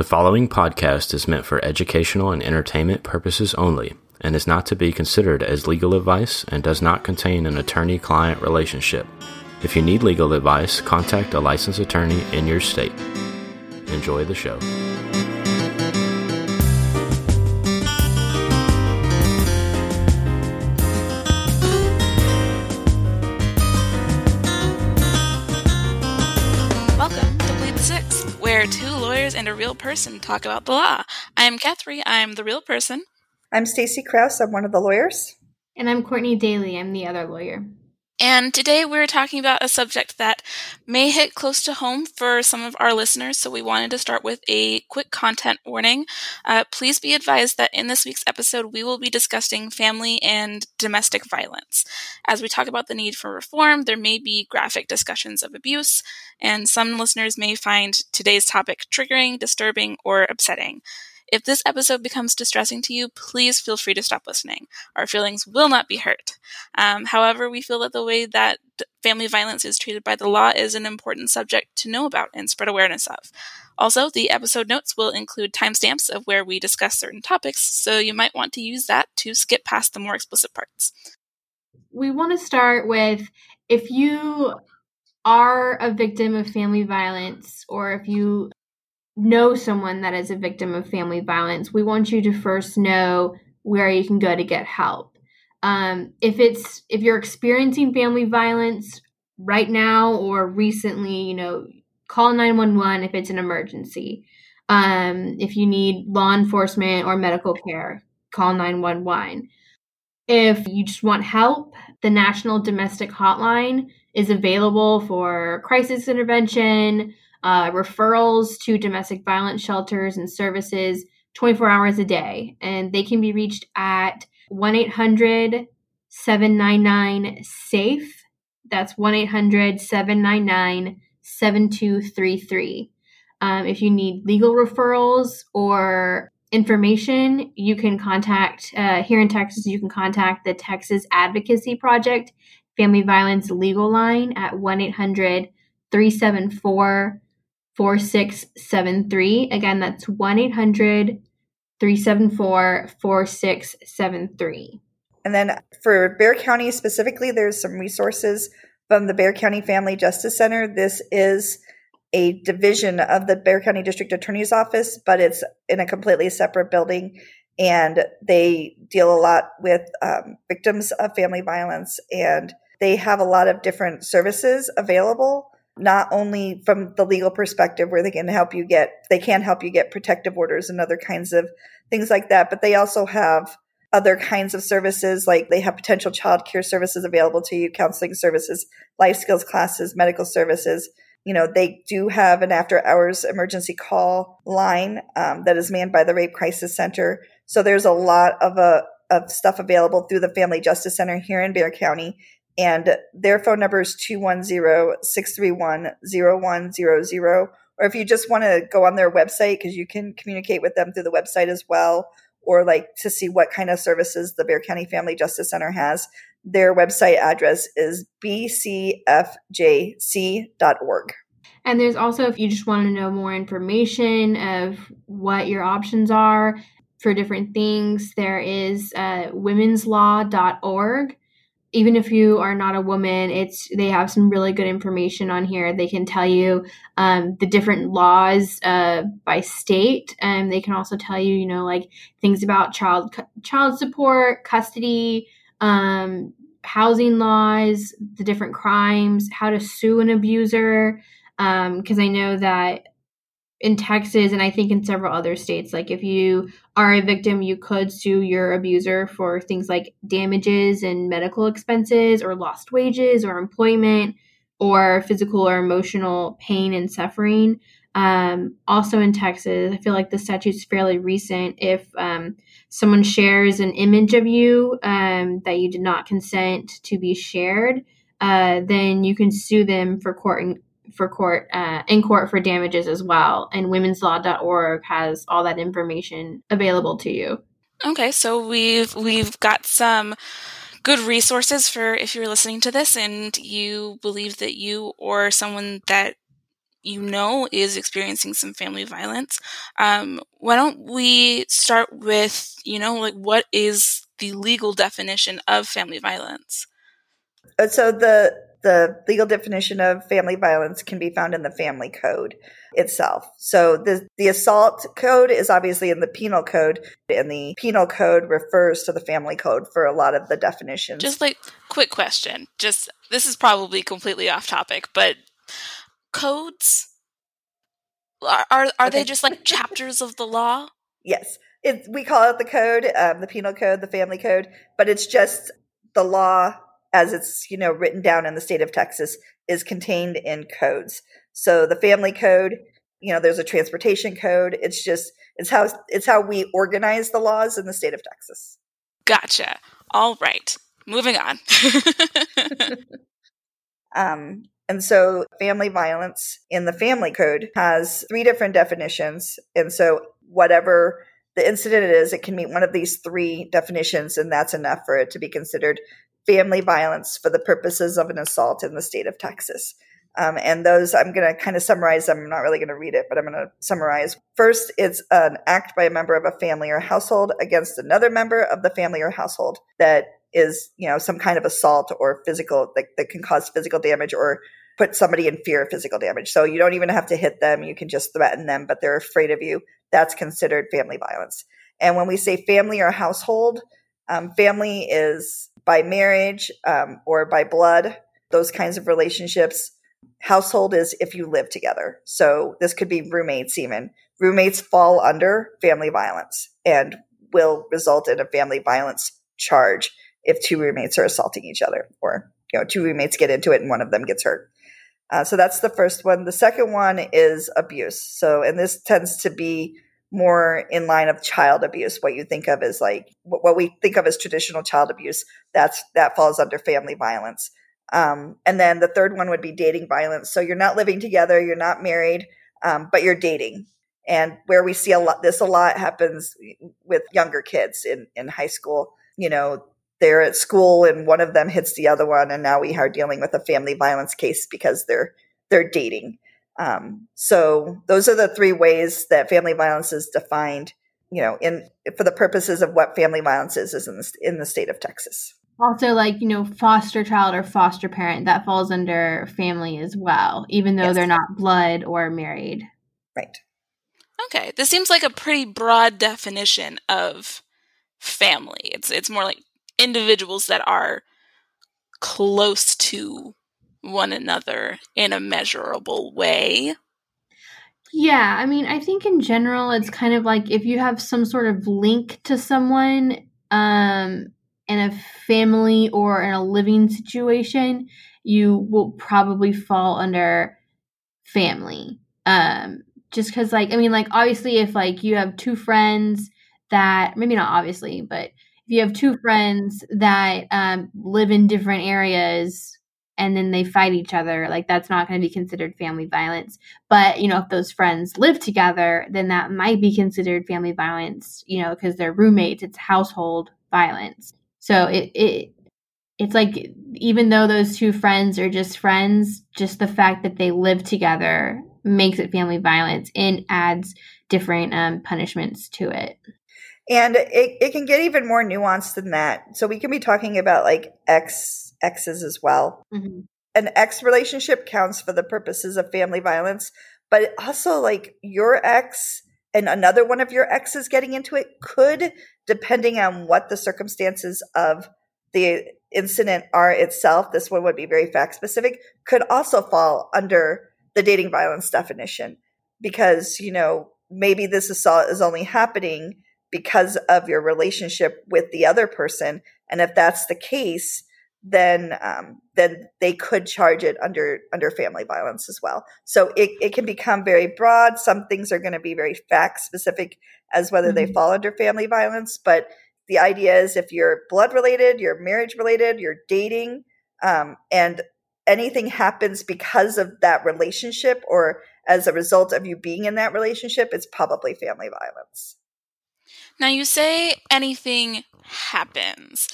The following podcast is meant for educational and entertainment purposes only and is not to be considered as legal advice and does not contain an attorney client relationship. If you need legal advice, contact a licensed attorney in your state. Enjoy the show. Person talk about the law. I'm Catherine. I'm the real person. I'm Stacy Kraus. I'm one of the lawyers. And I'm Courtney Daly. I'm the other lawyer. And today we're talking about a subject that may hit close to home for some of our listeners, so we wanted to start with a quick content warning. Uh, please be advised that in this week's episode, we will be discussing family and domestic violence. As we talk about the need for reform, there may be graphic discussions of abuse, and some listeners may find today's topic triggering, disturbing, or upsetting. If this episode becomes distressing to you, please feel free to stop listening. Our feelings will not be hurt. Um, however, we feel that the way that family violence is treated by the law is an important subject to know about and spread awareness of. Also, the episode notes will include timestamps of where we discuss certain topics, so you might want to use that to skip past the more explicit parts. We want to start with if you are a victim of family violence or if you know someone that is a victim of family violence, we want you to first know where you can go to get help. Um, if it's if you're experiencing family violence right now or recently, you know, call 911 if it's an emergency. Um, if you need law enforcement or medical care, call 911. If you just want help, the National Domestic Hotline is available for crisis intervention, uh, referrals to domestic violence shelters and services 24 hours a day. And they can be reached at 1 800 799 SAFE. That's 1 800 799 7233. Um, if you need legal referrals or information, you can contact, uh, here in Texas, you can contact the Texas Advocacy Project Family Violence Legal Line at 1 800 374 4673. Again, that's 1 800 374 4673. And then for Bexar County specifically, there's some resources from the Bexar County Family Justice Center. This is a division of the Bexar County District Attorney's Office, but it's in a completely separate building. And they deal a lot with um, victims of family violence, and they have a lot of different services available not only from the legal perspective where they can help you get they can help you get protective orders and other kinds of things like that but they also have other kinds of services like they have potential child care services available to you counseling services life skills classes medical services. You know they do have an after hours emergency call line um, that is manned by the rape crisis center. So there's a lot of a uh, of stuff available through the family justice center here in Bexar County and their phone number is 210-631-0100 or if you just want to go on their website because you can communicate with them through the website as well or like to see what kind of services the Bexar County Family Justice Center has their website address is bcfjc.org and there's also if you just want to know more information of what your options are for different things there is uh, womenslaw.org even if you are not a woman it's they have some really good information on here. They can tell you um, the different laws uh, by state and they can also tell you you know like things about child child support custody um, housing laws the different crimes how to sue an abuser because um, i know that in Texas and I think in several other states. Like if you are a victim, you could sue your abuser for things like damages and medical expenses or lost wages or employment or physical or emotional pain and suffering. Um, also in Texas, I feel like the statute's fairly recent. If um, someone shares an image of you um, that you did not consent to be shared, uh, then you can sue them for court for court uh, in court for damages as well. And womenslaw.org has all that information available to you. Okay, so we've we've got some good resources for if you're listening to this and you believe that you or someone that you know is experiencing some family violence. Um, why don't we start with, you know, like what is the legal definition of family violence? Uh, so the the legal definition of family violence can be found in the family code itself. So the the assault code is obviously in the penal code and the penal code refers to the family code for a lot of the definitions. Just like quick question. Just this is probably completely off topic, but codes are are, are okay. they just like chapters of the law? Yes. It, we call it the code, um, the penal code, the family code, but it's just the law as it's you know written down in the state of Texas is contained in codes. So the family code, you know, there's a transportation code. It's just it's how it's how we organize the laws in the state of Texas. Gotcha. All right. Moving on. um, and so family violence in the family code has three different definitions. And so whatever the incident is, it can meet one of these three definitions, and that's enough for it to be considered family violence for the purposes of an assault in the state of Texas. Um, and those, I'm going to kind of summarize them. I'm not really going to read it, but I'm going to summarize. First, it's an act by a member of a family or household against another member of the family or household that is, you know, some kind of assault or physical that, that can cause physical damage or put somebody in fear of physical damage. So you don't even have to hit them. You can just threaten them, but they're afraid of you. That's considered family violence. And when we say family or household, um, family is by marriage um, or by blood, those kinds of relationships. Household is if you live together. So this could be roommates, even. Roommates fall under family violence and will result in a family violence charge if two roommates are assaulting each other or you know two roommates get into it and one of them gets hurt. Uh, so that's the first one. The second one is abuse. So, and this tends to be more in line of child abuse. What you think of as like what we think of as traditional child abuse. That's that falls under family violence. Um, and then the third one would be dating violence. So you're not living together, you're not married, um, but you're dating. And where we see a lot, this a lot happens with younger kids in in high school. You know, they're at school and one of them hits the other one and now we are dealing with a family violence case because they're they're dating um, so those are the three ways that family violence is defined you know in for the purposes of what family violence is is in the, in the state of texas. Also like you know foster child or foster parent that falls under family as well even though yes. they're not blood or married. Right. Okay this seems like a pretty broad definition of family. It's it's more like individuals that are close to one another in a measurable way. Yeah, I mean, I think in general it's kind of like if you have some sort of link to someone um in a family or in a living situation, you will probably fall under family. Um just cuz like I mean like obviously if like you have two friends that maybe not obviously, but if you have two friends that um, live in different areas and then they fight each other like that's not going to be considered family violence. But you know if those friends live together then that might be considered family violence you know because they're roommates it's household violence. So it, it it's like even though those two friends are just friends just the fact that they live together makes it family violence and adds different um, punishments to it. And it, it can get even more nuanced than that. So we can be talking about like ex exes as well. Mm-hmm. An ex relationship counts for the purposes of family violence, but also like your ex and another one of your exes getting into it could, depending on what the circumstances of the incident are itself, this one would be very fact specific, could also fall under the dating violence definition because, you know, maybe this assault is only happening because of your relationship with the other person. And if that's the case, then um, then they could charge it under under family violence as well. So it, it can become very broad. Some things are going to be very fact specific as whether mm-hmm. they fall under family violence. But the idea is if you're blood related, you're marriage related, you're dating, um, and anything happens because of that relationship or as a result of you being in that relationship, it's probably family violence. Now you say anything happens.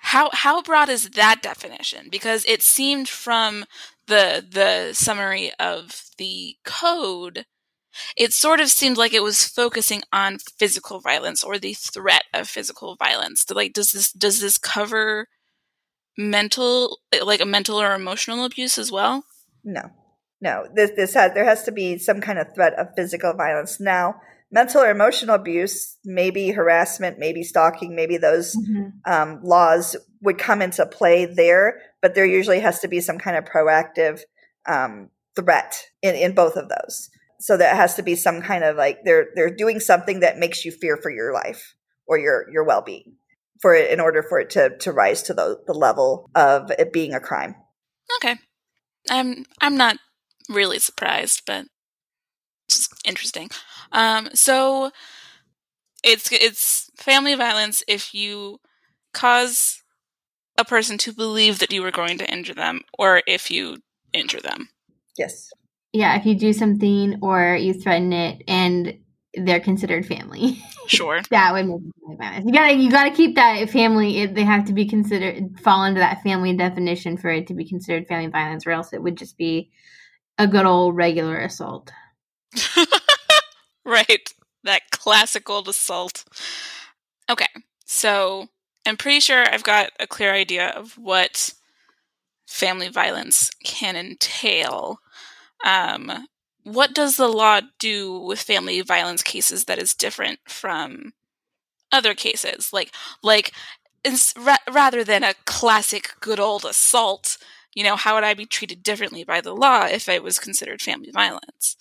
How how broad is that definition? Because it seemed from the the summary of the code, it sort of seemed like it was focusing on physical violence or the threat of physical violence. Like, does this does this cover mental, like a mental or emotional abuse as well? No, no. This this has there has to be some kind of threat of physical violence. Now, mental or emotional abuse, maybe harassment, maybe stalking, maybe those mm-hmm. um, laws would come into play there, but there usually has to be some kind of proactive um, threat in, in both of those. So that has to be some kind of like they're they're doing something that makes you fear for your life or your your well being for it in order for it to to rise to the, the level of it being a crime. Okay. I'm I'm not really surprised, but it's interesting. Um, so it's it's family violence if you cause a person to believe that you were going to injure them, or if you injure them. Yes. Yeah, if you do something or you threaten it, and they're considered family. Sure. that would make family violence. You gotta you gotta keep that family. It, they have to be considered fall into that family definition for it to be considered family violence, or else it would just be a good old regular assault. right. That classic old assault. Okay. So I'm pretty sure I've got a clear idea of what family violence can entail. Um, what does the law do with family violence cases that is different from other cases? Like, like ra- rather than a classic good old assault, you know, how would I be treated differently by the law if it was considered family violence?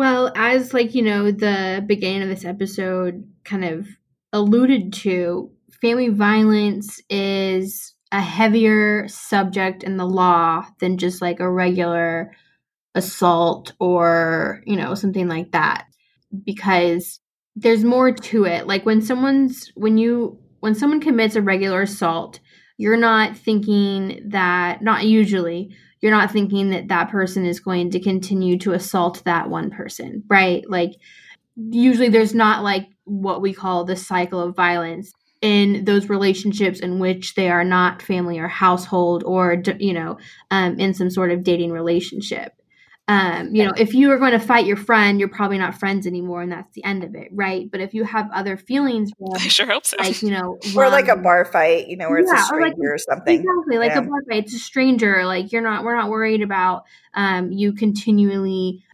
Well, as like, you know, the beginning of this episode kind of alluded to, family violence is a heavier subject in the law than just like a regular assault or, you know, something like that because there's more to it. Like when someone's when you when someone commits a regular assault, you're not thinking that not usually you're not thinking that that person is going to continue to assault that one person, right? Like usually there's not like what we call the cycle of violence in those relationships in which they are not family or household or you know um, in some sort of dating relationship um, you know, if you are going to fight your friend, you're probably not friends anymore, and that's the end of it, right? But if you have other feelings, I sure hope so. Like you know, or like a bar fight, you know, where yeah, it's a stranger or, like, or something. Exactly, like yeah. a bar fight. It's a stranger. Like you're not. We're not worried about um, you continually.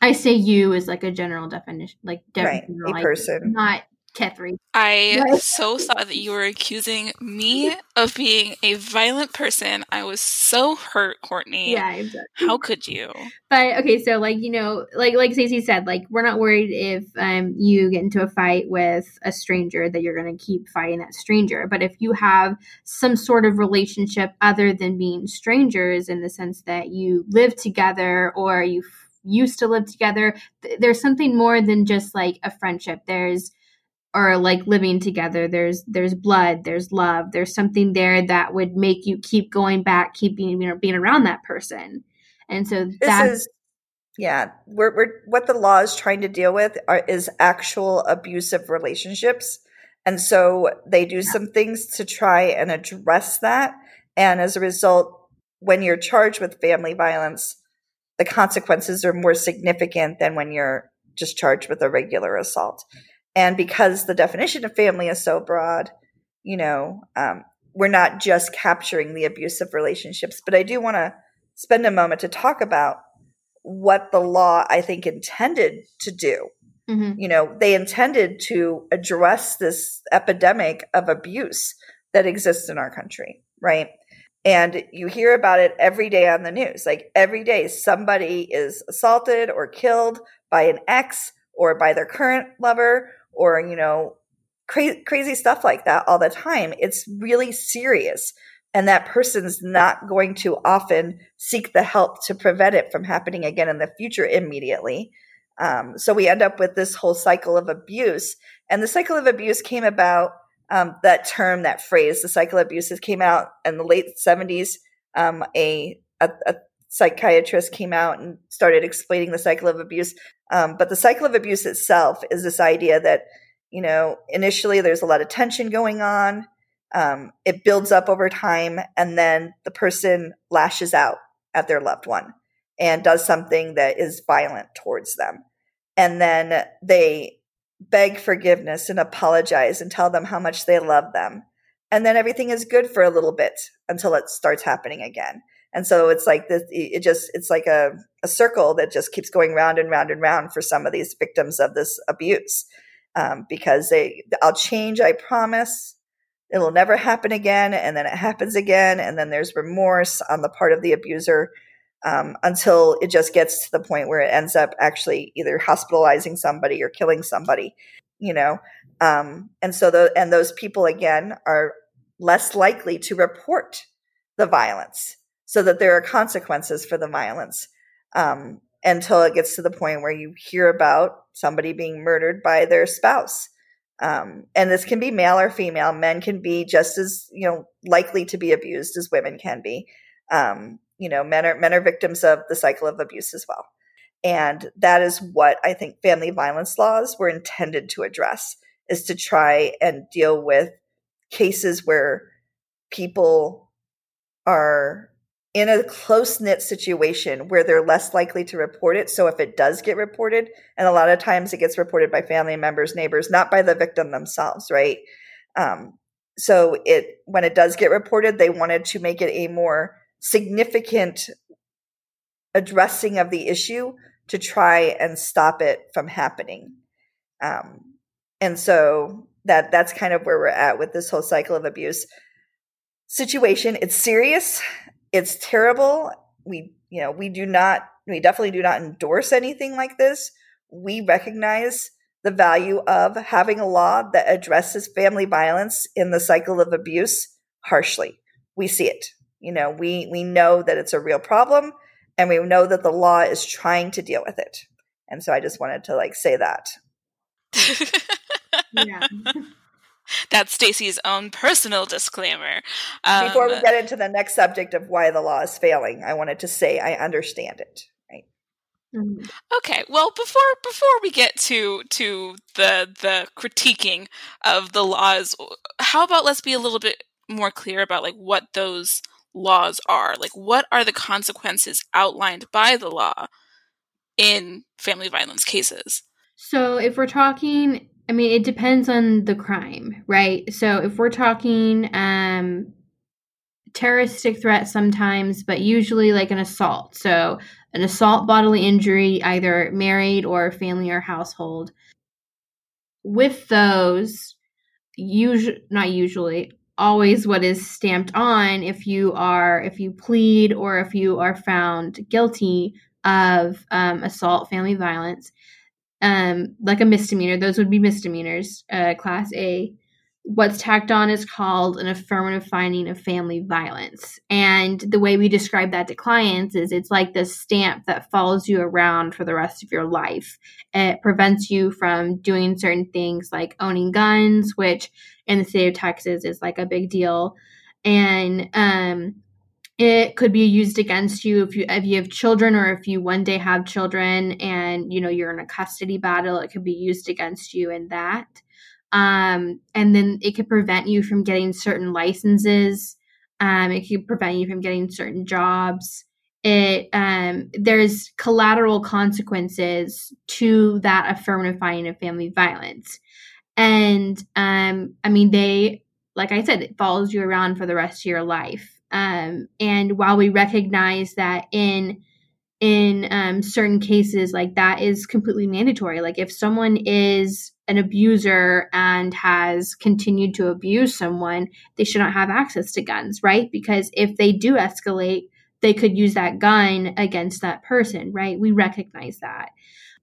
I say you is like a general definition, like right, a person, not Catherine. I so thought that you were accusing me of being a violent person. I was so hurt, Courtney. Yeah, exactly. How could you? But okay, so like you know, like like Stacey said, like we're not worried if um you get into a fight with a stranger that you're going to keep fighting that stranger. But if you have some sort of relationship other than being strangers, in the sense that you live together or you used to live together, th- there's something more than just like a friendship. There's are like living together. There's there's blood there's love there's something there that would make you keep going back keep being you know being around that person. And so this that's yeah we're, we're what the law is trying to deal with are, is actual abusive relationships. And so they do yeah. some things to try and address that. And as a result when you're charged with family violence the consequences are more significant than when you're just charged with a regular assault and because the definition of family is so broad, you know, um, we're not just capturing the abusive relationships. But I do want to spend a moment to talk about what the law, I think, intended to do. Mm-hmm. You know, they intended to address this epidemic of abuse that exists in our country, right? And you hear about it every day on the news. Like every day, somebody is assaulted or killed by an ex or by their current lover or, you know, cra- crazy stuff like that all the time. It's really serious. And that person's not going to often seek the help to prevent it from happening again in the future immediately. Um, so we end up with this whole cycle of abuse. And the cycle of abuse came about, um, that term, that phrase, the cycle of abuses came out in the late 70s. Um, a, a, a psychiatrist came out and started explaining the cycle of abuse. Um, but the cycle of abuse itself is this idea that, you know, initially there's a lot of tension going on. Um, it builds up over time, and then the person lashes out at their loved one and does something that is violent towards them. And then they beg forgiveness and apologize and tell them how much they love them. And then everything is good for a little bit until it starts happening again. And so it's like this, it just, it's like a, a circle that just keeps going round and round and round for some of these victims of this abuse. Um, because they, I'll change, I promise. It'll never happen again. And then it happens again. And then there's remorse on the part of the abuser um, until it just gets to the point where it ends up actually either hospitalizing somebody or killing somebody, you know. Um, and so the and those people again are less likely to report the violence, so that there are consequences for the violence um, until it gets to the point where you hear about somebody being murdered by their spouse. Um, and this can be male or female. Men can be just as you know likely to be abused as women can be. Um, you know, men are men are victims of the cycle of abuse as well. And that is what I think family violence laws were intended to address is to try and deal with cases where people are in a close knit situation where they're less likely to report it. So if it does get reported, and a lot of times it gets reported by family members, neighbors, not by the victim themselves, right? Um, so it when it does get reported, they wanted to make it a more significant addressing of the issue to try and stop it from happening. Um, and so that that's kind of where we're at with this whole cycle of abuse situation. It's serious. It's terrible. We, you know, we do not, we definitely do not endorse anything like this. We recognize the value of having a law that addresses family violence in the cycle of abuse harshly. We see it. You know, we we know that it's a real problem and we know that the law is trying to deal with it. And so I just wanted to like say that. yeah. That's Stacy's own personal disclaimer. Um, Before we get into the next subject of why the law is failing, I wanted to say I understand it. Right. Mm-hmm. Okay. Well, before before we get to to the the critiquing of the laws, how about let's be a little bit more clear about like what those laws are. Like, what are the consequences outlined by the law in family violence cases? So, if we're talking, I mean, it depends on the crime, right? So, if we're talking um, terroristic threat sometimes, but usually like an assault. So, an assault bodily injury, either married or family or household. With those, usually not usually, always what is stamped on if you are if you plead or if you are found guilty of um, assault family violence um, like a misdemeanor those would be misdemeanors uh, class a what's tacked on is called an affirmative finding of family violence. And the way we describe that to clients is it's like this stamp that follows you around for the rest of your life. It prevents you from doing certain things like owning guns, which in the state of Texas is like a big deal. And um, it could be used against you if you if you have children or if you one day have children and you know you're in a custody battle it could be used against you in that um, and then it could prevent you from getting certain licenses. Um, it could prevent you from getting certain jobs. It um, there's collateral consequences to that affirmative finding of family violence, and um, I mean they, like I said, it follows you around for the rest of your life. Um, and while we recognize that in in um, certain cases like that is completely mandatory like if someone is an abuser and has continued to abuse someone they should not have access to guns right? Because if they do escalate they could use that gun against that person right? We recognize that.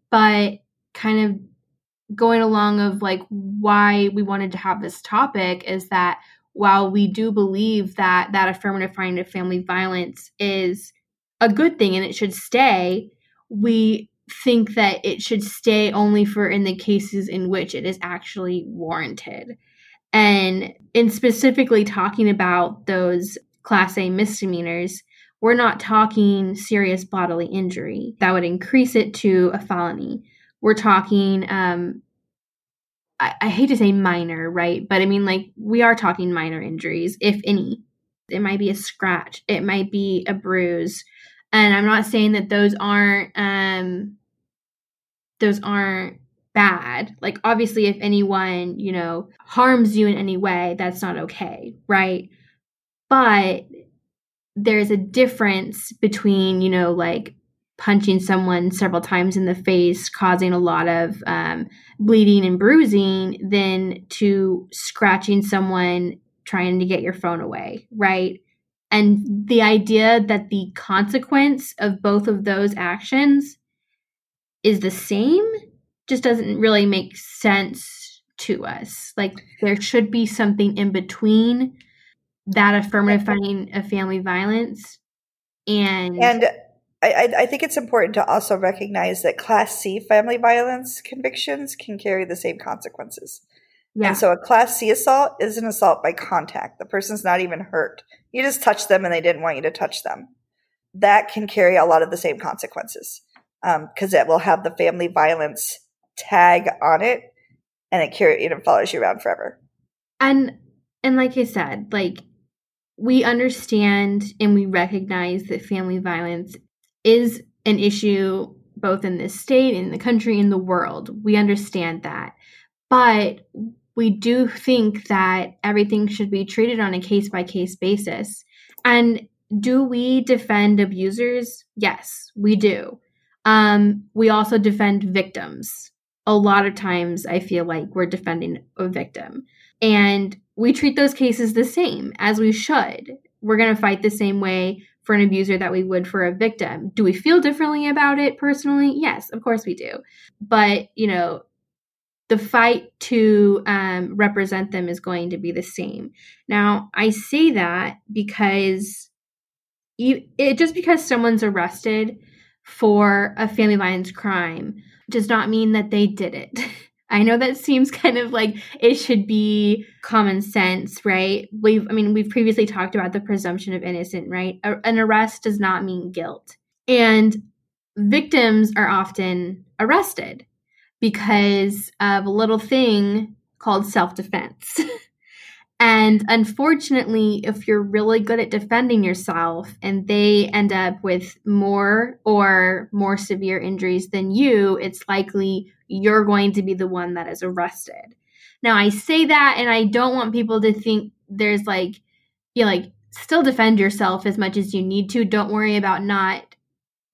But kind of going along of like why we wanted to have this topic is that while we do believe that that affirmative finding of family violence is a good thing and it should stay, we think that it should stay only for in the cases in which it is actually warranted. And in specifically talking about those class A misdemeanors, we're not talking serious bodily injury that would increase it to a felony. We're talking, um, I, I hate to say minor, right? But I mean, like, we are talking minor injuries, if any. It might be a scratch, it might be a bruise, And I'm not saying that those aren't um those aren't bad. Like obviously if anyone, you know, harms you in any way, that's not okay, right? But there's a difference between, you know, like punching someone several times in the face, causing a lot of um, bleeding and bruising, than to scratching someone trying to get your phone away, right? And the idea that the consequence of both of those actions is the same just doesn't really make sense to us. Like there should be something in between that affirmative finding of family violence and and I, I think it's important to also recognize that Class C family violence convictions can carry the same consequences. Yeah. And so a Class C assault is an assault by contact. The person's not even hurt. You just touched them and they didn't want you to touch them. That can carry a lot of the same consequences because um, it will have the family violence tag on it and it carry it follows you around forever. And and like I said, like we understand and we recognize that family violence is an issue both in this state, in the country, in the world. We understand that. But we do think that everything should be treated on a case by case basis. And do we defend abusers? Yes, we do. Um, we also defend victims. A lot of times, I feel like we're defending a victim. And we treat those cases the same as we should. We're going to fight the same way for an abuser that we would for a victim. Do we feel differently about it personally? Yes, of course we do. But, you know, the fight to um, represent them is going to be the same. Now, I say that because you, it, just because someone's arrested for a family violence crime does not mean that they did it. I know that seems kind of like it should be common sense, right? We've, I mean, we've previously talked about the presumption of innocent, right? A, an arrest does not mean guilt. And victims are often arrested because of a little thing called self defense. And unfortunately, if you're really good at defending yourself and they end up with more or more severe injuries than you, it's likely you're going to be the one that is arrested. Now, I say that and I don't want people to think there's like, you know, like, still defend yourself as much as you need to. Don't worry about not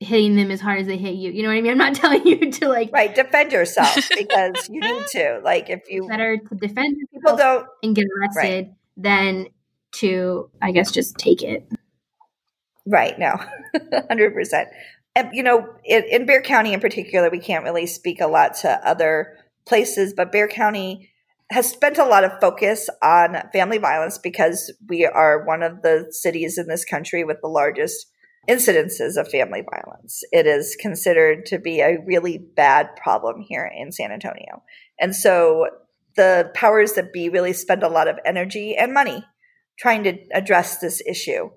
hitting them as hard as they hit you. You know what I mean? I'm not telling you to like right defend yourself because you need to. Like if you better to defend people don't and get arrested right. than to I guess just take it. Right. No, hundred percent. And you know, in, in Bexar County in particular, we can't really speak a lot to other places, but Bexar County has spent a lot of focus on family violence because we are one of the cities in this country with the largest incidences of family violence. It is considered to be a really bad problem here in San Antonio. And so the powers that be really spend a lot of energy and money trying to address this issue.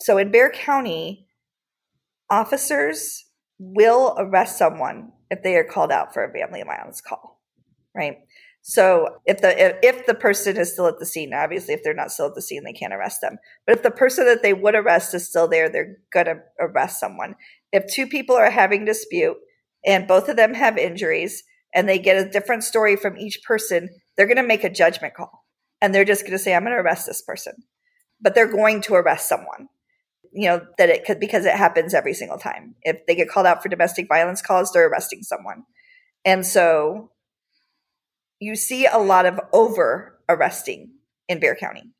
So in Bexar County, officers will arrest someone if they are called out for a family violence call, right? So if the if, if the person is still at the scene, obviously if they're not still at the scene, they can't arrest them. But if the person that they would arrest is still there, they're gonna arrest someone. If two people are having dispute and both of them have injuries and they get a different story from each person, they're gonna make a judgment call. And they're just gonna say, I'm gonna arrest this person. But they're going to arrest someone. You know, that it could because it happens every single time. If they get called out for domestic violence calls, they're arresting someone. And so you see a lot of over arresting in Bexar County,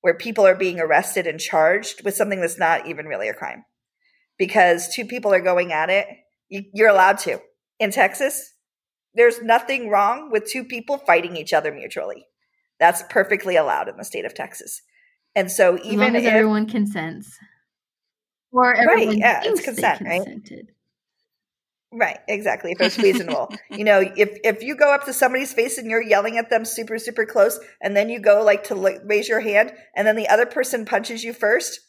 where people are being arrested and charged with something that's not even really a crime because two people are going at it. You're allowed to. In Texas, there's nothing wrong with two people fighting each other mutually. That's perfectly allowed in the state of Texas. And so even as if, everyone consents. Or everyone right, yeah, it's consent, right? Right, exactly. If it's reasonable, you know, if if you go up to somebody's face and you're yelling at them super super close, and then you go like to like, raise your hand, and then the other person punches you first,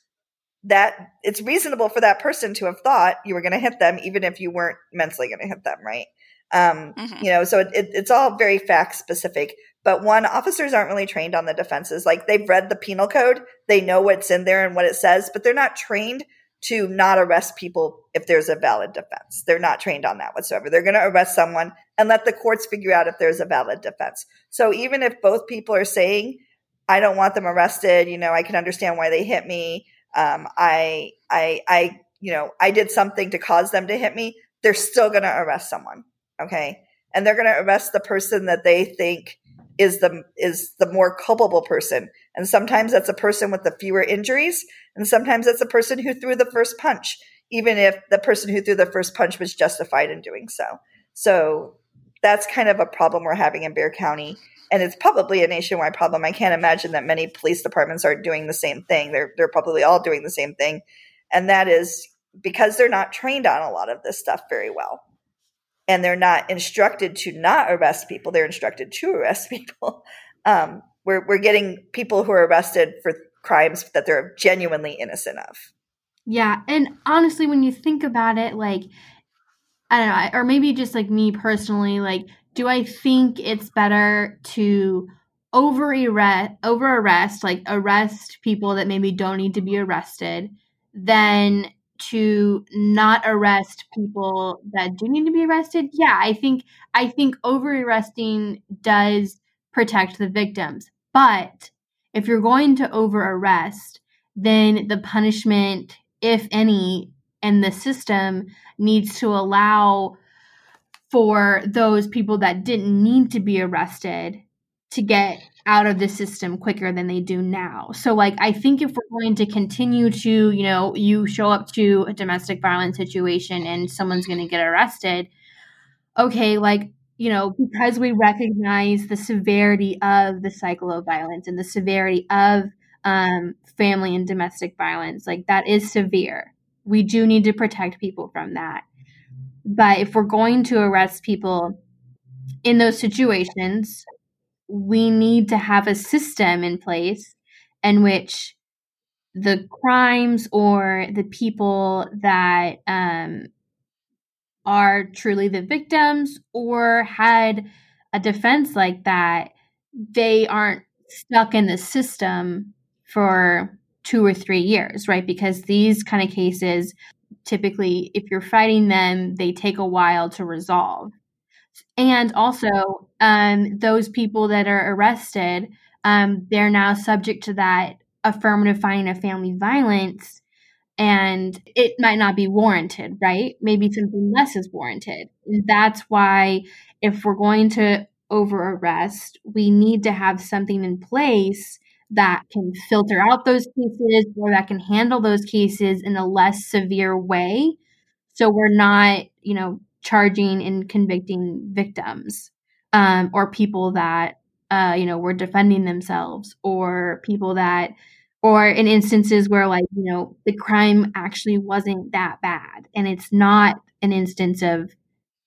that it's reasonable for that person to have thought you were going to hit them, even if you weren't mentally going to hit them, right? Um, mm-hmm. You know, so it, it, it's all very fact specific. But one, officers aren't really trained on the defenses. Like they've read the penal code, they know what's in there and what it says, but they're not trained to not arrest people if there's a valid defense. They're not trained on that whatsoever. They're going to arrest someone and let the courts figure out if there's a valid defense. So even if both people are saying, I don't want them arrested, you know, I can understand why they hit me. Um, I, I, I, you know, I did something to cause them to hit me. They're still going to arrest someone. Okay. And they're going to arrest the person that they think is the is the more culpable person. And sometimes that's a person with the fewer injuries and sometimes that's a person who threw the first punch even if the person who threw the first punch was justified in doing so. So that's kind of a problem we're having in Bexar County and it's probably a nationwide problem. I can't imagine that many police departments are doing the same thing. They're they're probably all doing the same thing. And that is because they're not trained on a lot of this stuff very well and they're not instructed to not arrest people they're instructed to arrest people. Um, we're, we're getting people who are arrested for crimes that they're genuinely innocent of. Yeah and honestly when you think about it like i don't know or maybe just like me personally like do i think it's better to over arrest over arrest like arrest people that maybe don't need to be arrested than to not arrest people that do need to be arrested? Yeah i think i think over arresting does protect the victims. But if you're going to over arrest then the punishment if any and the system needs to allow for those people that didn't need to be arrested to get out of the system quicker than they do now. So like I think if we're going to continue to, you know, you show up to a domestic violence situation and someone's going to get arrested, okay, like you know, because we recognize the severity of the cycle of violence and the severity of um, family and domestic violence, like that is severe. We do need to protect people from that. But if we're going to arrest people in those situations, we need to have a system in place in which the crimes or the people that um, are truly the victims or had a defense like that, they aren't stuck in the system for two or three years, right? Because these kind of cases, typically, if you're fighting them, they take a while to resolve and also um, those people that are arrested um, they're now subject to that affirmative finding of family violence and it might not be warranted right? Maybe something less is warranted. That's why if we're going to over arrest we need to have something in place that can filter out those cases or that can handle those cases in a less severe way. So we're not you know charging and convicting victims um, or people that uh, you know were defending themselves or people that or in instances where like you know the crime actually wasn't that bad and it's not an instance of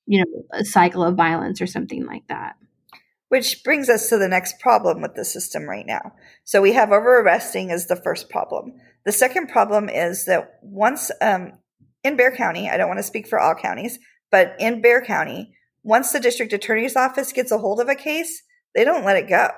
you know a cycle of violence or something like that. Which brings us to the next problem with the system right now. So we have over arresting as the first problem. The second problem is that once um, in Bexar County, I don't want to speak for all counties, but in Bexar County, once the district attorney's office gets a hold of a case, they don't let it go.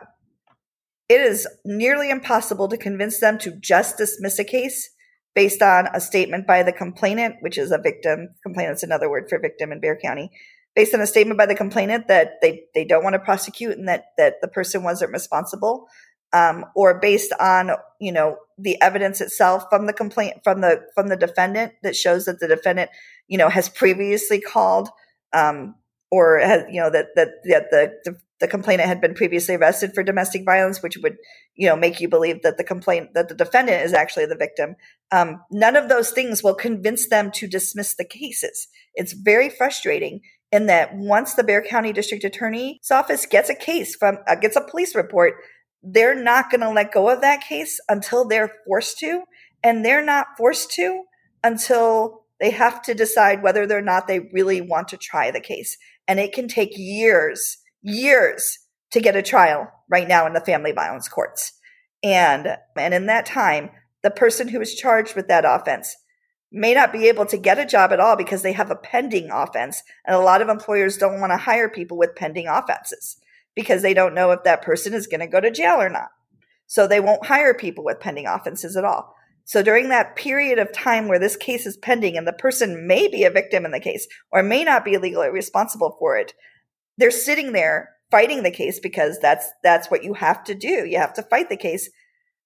It is nearly impossible to convince them to just dismiss a case based on a statement by the complainant, which is a victim. Complainant's another word for victim in Bexar County. Based on a statement by the complainant that they, they don't want to prosecute and that, that the person wasn't responsible, um, or based on you know the evidence itself from the complaint from the from the defendant that shows that the defendant you know has previously called um, or has you know that that, that the, the the complainant had been previously arrested for domestic violence, which would, you know, make you believe that the complaint that the defendant is actually the victim. Um, none of those things will convince them to dismiss the cases. It's very frustrating in that once the Bexar County District Attorney's Office gets a case from uh, gets a police report they're not going to let go of that case until they're forced to. And they're not forced to until they have to decide whether or not they really want to try the case. And it can take years, years to get a trial right now in the family violence courts. And, and in that time, the person who is charged with that offense may not be able to get a job at all because they have a pending offense. And a lot of employers don't want to hire people with pending offenses because they don't know if that person is going to go to jail or not. So they won't hire people with pending offenses at all. So during that period of time where this case is pending and the person may be a victim in the case or may not be legally responsible for it, they're sitting there fighting the case because that's that's what you have to do. You have to fight the case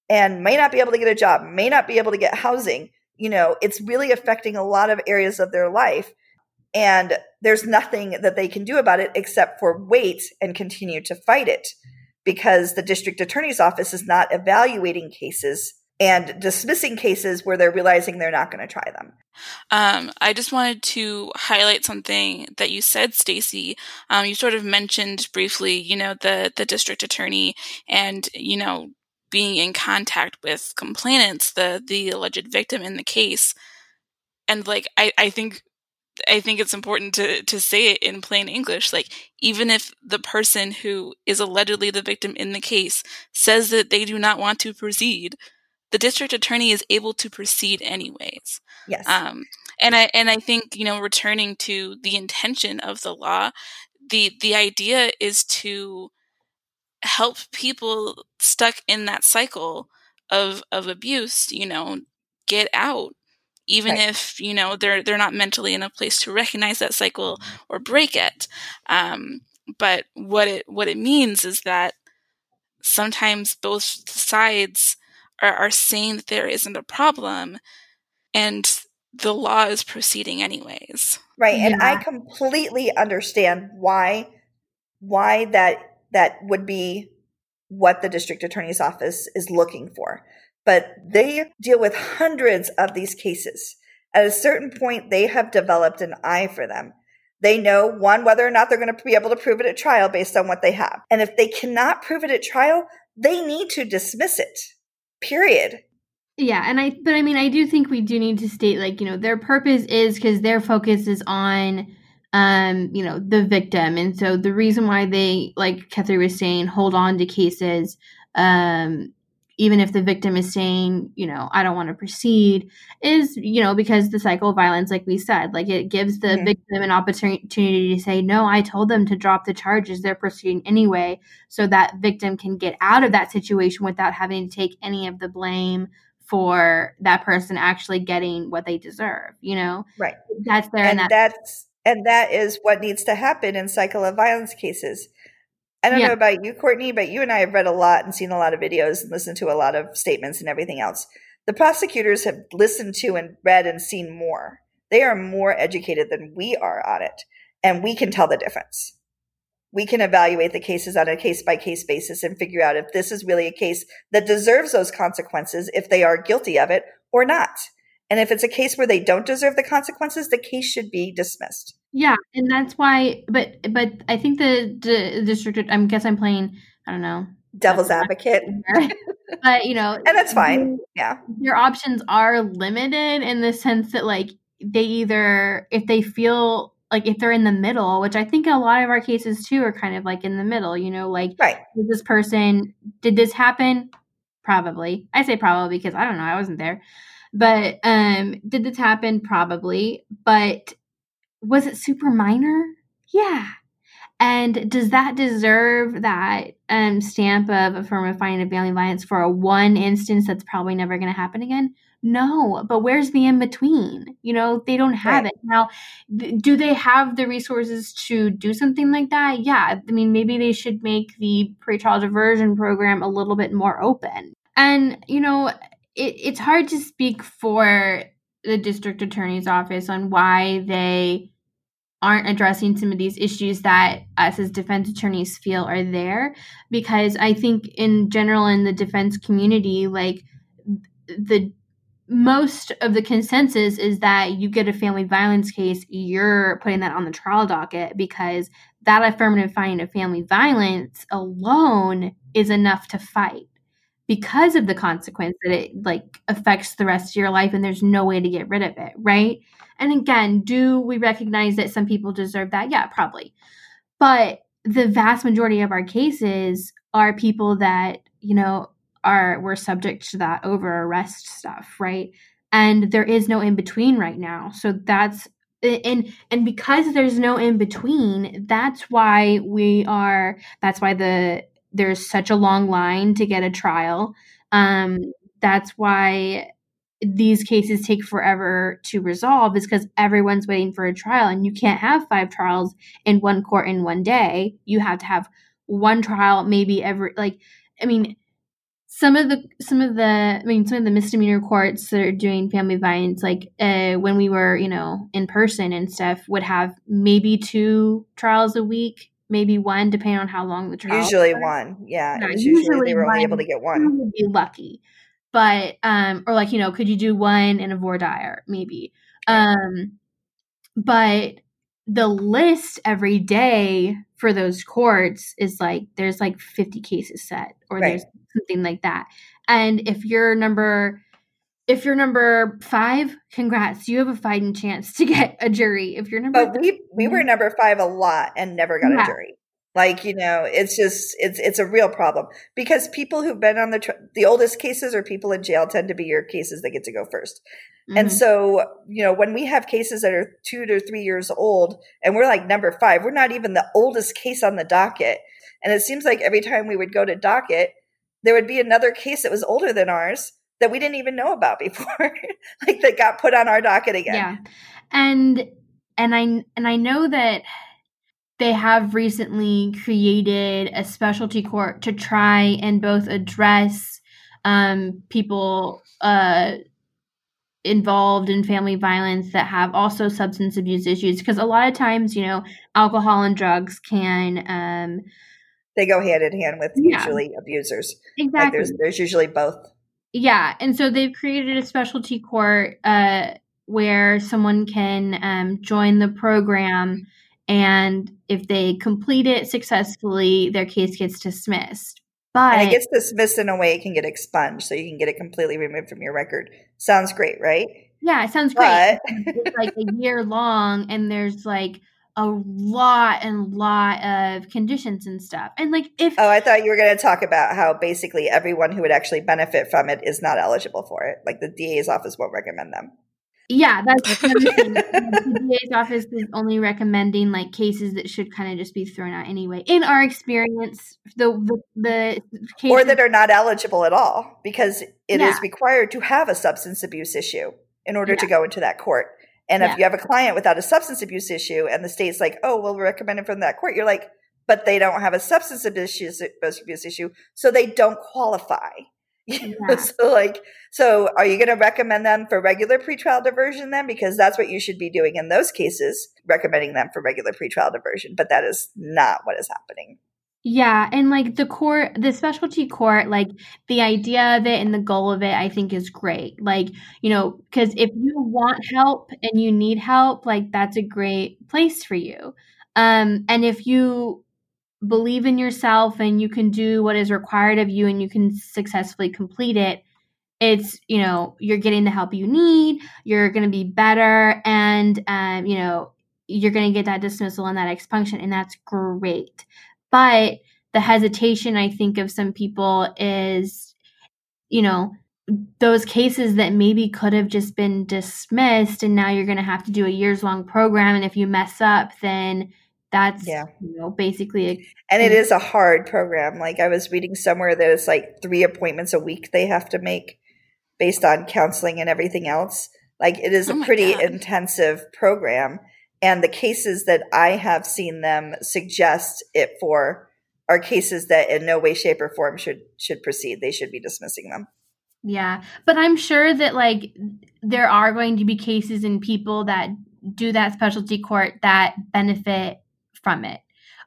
and may not be able to get a job, may not be able to get housing. You know, it's really affecting a lot of areas of their life. And there's nothing that they can do about it except for wait and continue to fight it because the district attorney's office is not evaluating cases and dismissing cases where they're realizing they're not going to try them. Um, I just wanted to highlight something that you said, Stacy. Um, you sort of mentioned briefly, you know, the the district attorney and you know being in contact with complainants, the the alleged victim in the case, and like I I think I think it's important to to say it in plain English. Like even if the person who is allegedly the victim in the case says that they do not want to proceed, the district attorney is able to proceed anyways. Yes. Um, and I and I think you know returning to the intention of the law, the the idea is to help people stuck in that cycle of of abuse, you know, get out even right. if you know they're they're not mentally in a place to recognize that cycle or break it. Um, but what it what it means is that sometimes both sides are, are saying that there isn't a problem, and the law is proceeding anyways. Right, yeah. and I completely understand why why that that would be what the district attorney's office is looking for but they deal with hundreds of these cases. At a certain point, they have developed an eye for them. They know one, whether or not they're going to be able to prove it at trial based on what they have. And if they cannot prove it at trial, they need to dismiss it. Period. Yeah, and I but I mean I do think we do need to state like, you know, their purpose is because their focus is on um, you know, the victim. And so the reason why they, like Catherine was saying, hold on to cases um even if the victim is saying, you know, I don't want to proceed, is, you know, because the cycle of violence, like we said, like it gives the mm-hmm. victim an opportunity to say, no, I told them to drop the charges. They're proceeding anyway. So that victim can get out of that situation without having to take any of the blame for that person actually getting what they deserve, you know? Right. That's there. And, and that's, and that is what needs to happen in cycle of violence cases I don't yeah. know about you, Courtney, but you and I have read a lot and seen a lot of videos and listened to a lot of statements and everything else. The prosecutors have listened to and read and seen more. They are more educated than we are on it, and we can tell the difference. We can evaluate the cases on a case by case basis and figure out if this is really a case that deserves those consequences if they are guilty of it or not. And if it's a case where they don't deserve the consequences, the case should be dismissed. Yeah, and that's why. But but I think the, the district. I guess I'm playing. I don't know. Devil's advocate. but you know, and that's fine. Yeah, your options are limited in the sense that like they either if they feel like if they're in the middle, which I think a lot of our cases too are kind of like in the middle. You know, like right. This person did this happen? Probably. I say probably because I don't know. I wasn't there. But um, did this happen? Probably. But was it super minor? Yeah. And does that deserve that um, stamp of affirmative finding of family violence for a one instance that's probably never going to happen again? No, but where's the in between? You know, they don't have right. it. Now, th- do they have the resources to do something like that? Yeah. I mean, maybe they should make the pretrial diversion program a little bit more open. And, you know, it, it's hard to speak for the district attorney's office on why they aren't addressing some of these issues that us as defense attorneys feel are there. Because i think in general in the defense community like the most of the consensus is that you get a family violence case you're putting that on the trial docket because that affirmative finding of family violence alone is enough to fight because of the consequence that it like affects the rest of your life and there's no way to get rid of it right? And again do we recognize that some people deserve that? Yeah probably. But the vast majority of our cases are people that you know are were subject to that over arrest stuff right? And there is no in between right now. So that's and and because there's no in between that's why we are that's why the there's such a long line to get a trial. Um, that's why these cases take forever to resolve is because everyone's waiting for a trial and you can't have five trials in one court in one day. You have to have one trial maybe every like I mean some of the some of the I mean some of the misdemeanor courts that are doing family violence like uh, when we were you know in person and stuff would have maybe two trials a week maybe one depending on how long the trial is. usually one yeah, yeah usually, usually, they were only able to get one would be lucky but um or like you know could you do one in a voir dire maybe yeah. um but the list every day for those courts is like there's like 50 cases set or right. there's something like that and if you're number if you're number five congrats. You have a fighting chance to get a jury. If you're number but we we were number five a lot and never got yeah. a jury. Like you know it's just it's it's a real problem. Because people who've been on the tr- the oldest cases or people in jail tend to be your cases that get to go 1st mm-hmm. and so you know when we have cases that are two to three years old and we're like number five we're not even the oldest case on the docket. And it seems like every time we would go to docket there would be another case that was older than ours that we didn't even know about before. Like that got put on our docket again. Yeah. And and i and i know that they have recently created a specialty court to try and both address um, people uh, involved in family violence that have also substance abuse issues. Because a lot of times you know alcohol and drugs can um, they go hand in hand with yeah. usually abusers. Exactly like there's, there's usually both yeah and so they've created a specialty court uh, where someone can um, join the program and if they complete it successfully, their case gets dismissed. But and it gets dismissed in a way it can get expunged, so you can get it completely removed from your record. Sounds great, right? Yeah, it sounds great. But... it's like a year long, and there's like a lot and lot of conditions and stuff. And like if Oh, I thought you were going to talk about how basically everyone who would actually benefit from it is not eligible for it. Like the DA's office won't recommend them. Yeah, that's the DA's office is only recommending like cases that should kind of just be thrown out anyway. In our experience, the the, the cases, or that are not eligible at all because it yeah. is required to have a substance abuse issue in order yeah. to go into that court. And if you have a client without a substance abuse issue, and the state's like, "Oh, we'll recommend it from that court," you're like, "But they don't have a substance abuse issue, so they don't qualify." Yeah. so like so are you going to recommend them for regular pretrial diversion then because that's what you should be doing in those cases recommending them for regular pretrial diversion but that is not what is happening yeah and like the court the specialty court like the idea of it and the goal of it i think is great. Like you know because if you want help and you need help like that's a great place for you. Um and if you believe in yourself and you can do what is required of you and you can successfully complete it it's you know you're getting the help you need you're going to be better and um, you know you're going to get that dismissal and that expunction and that's great but the hesitation i think of some people is you know those cases that maybe could have just been dismissed and now you're going to have to do a years long program and if you mess up then that's yeah. you know basically a, and it is a hard program like i was reading somewhere that it's like three appointments a week they have to make based on counseling and everything else like it is oh a pretty God. intensive program and the cases that i have seen them suggest it for are cases that in no way shape or form should should proceed. They should be dismissing them. Yeah. But i'm sure that like there are going to be cases in people that do that specialty court that benefit from it.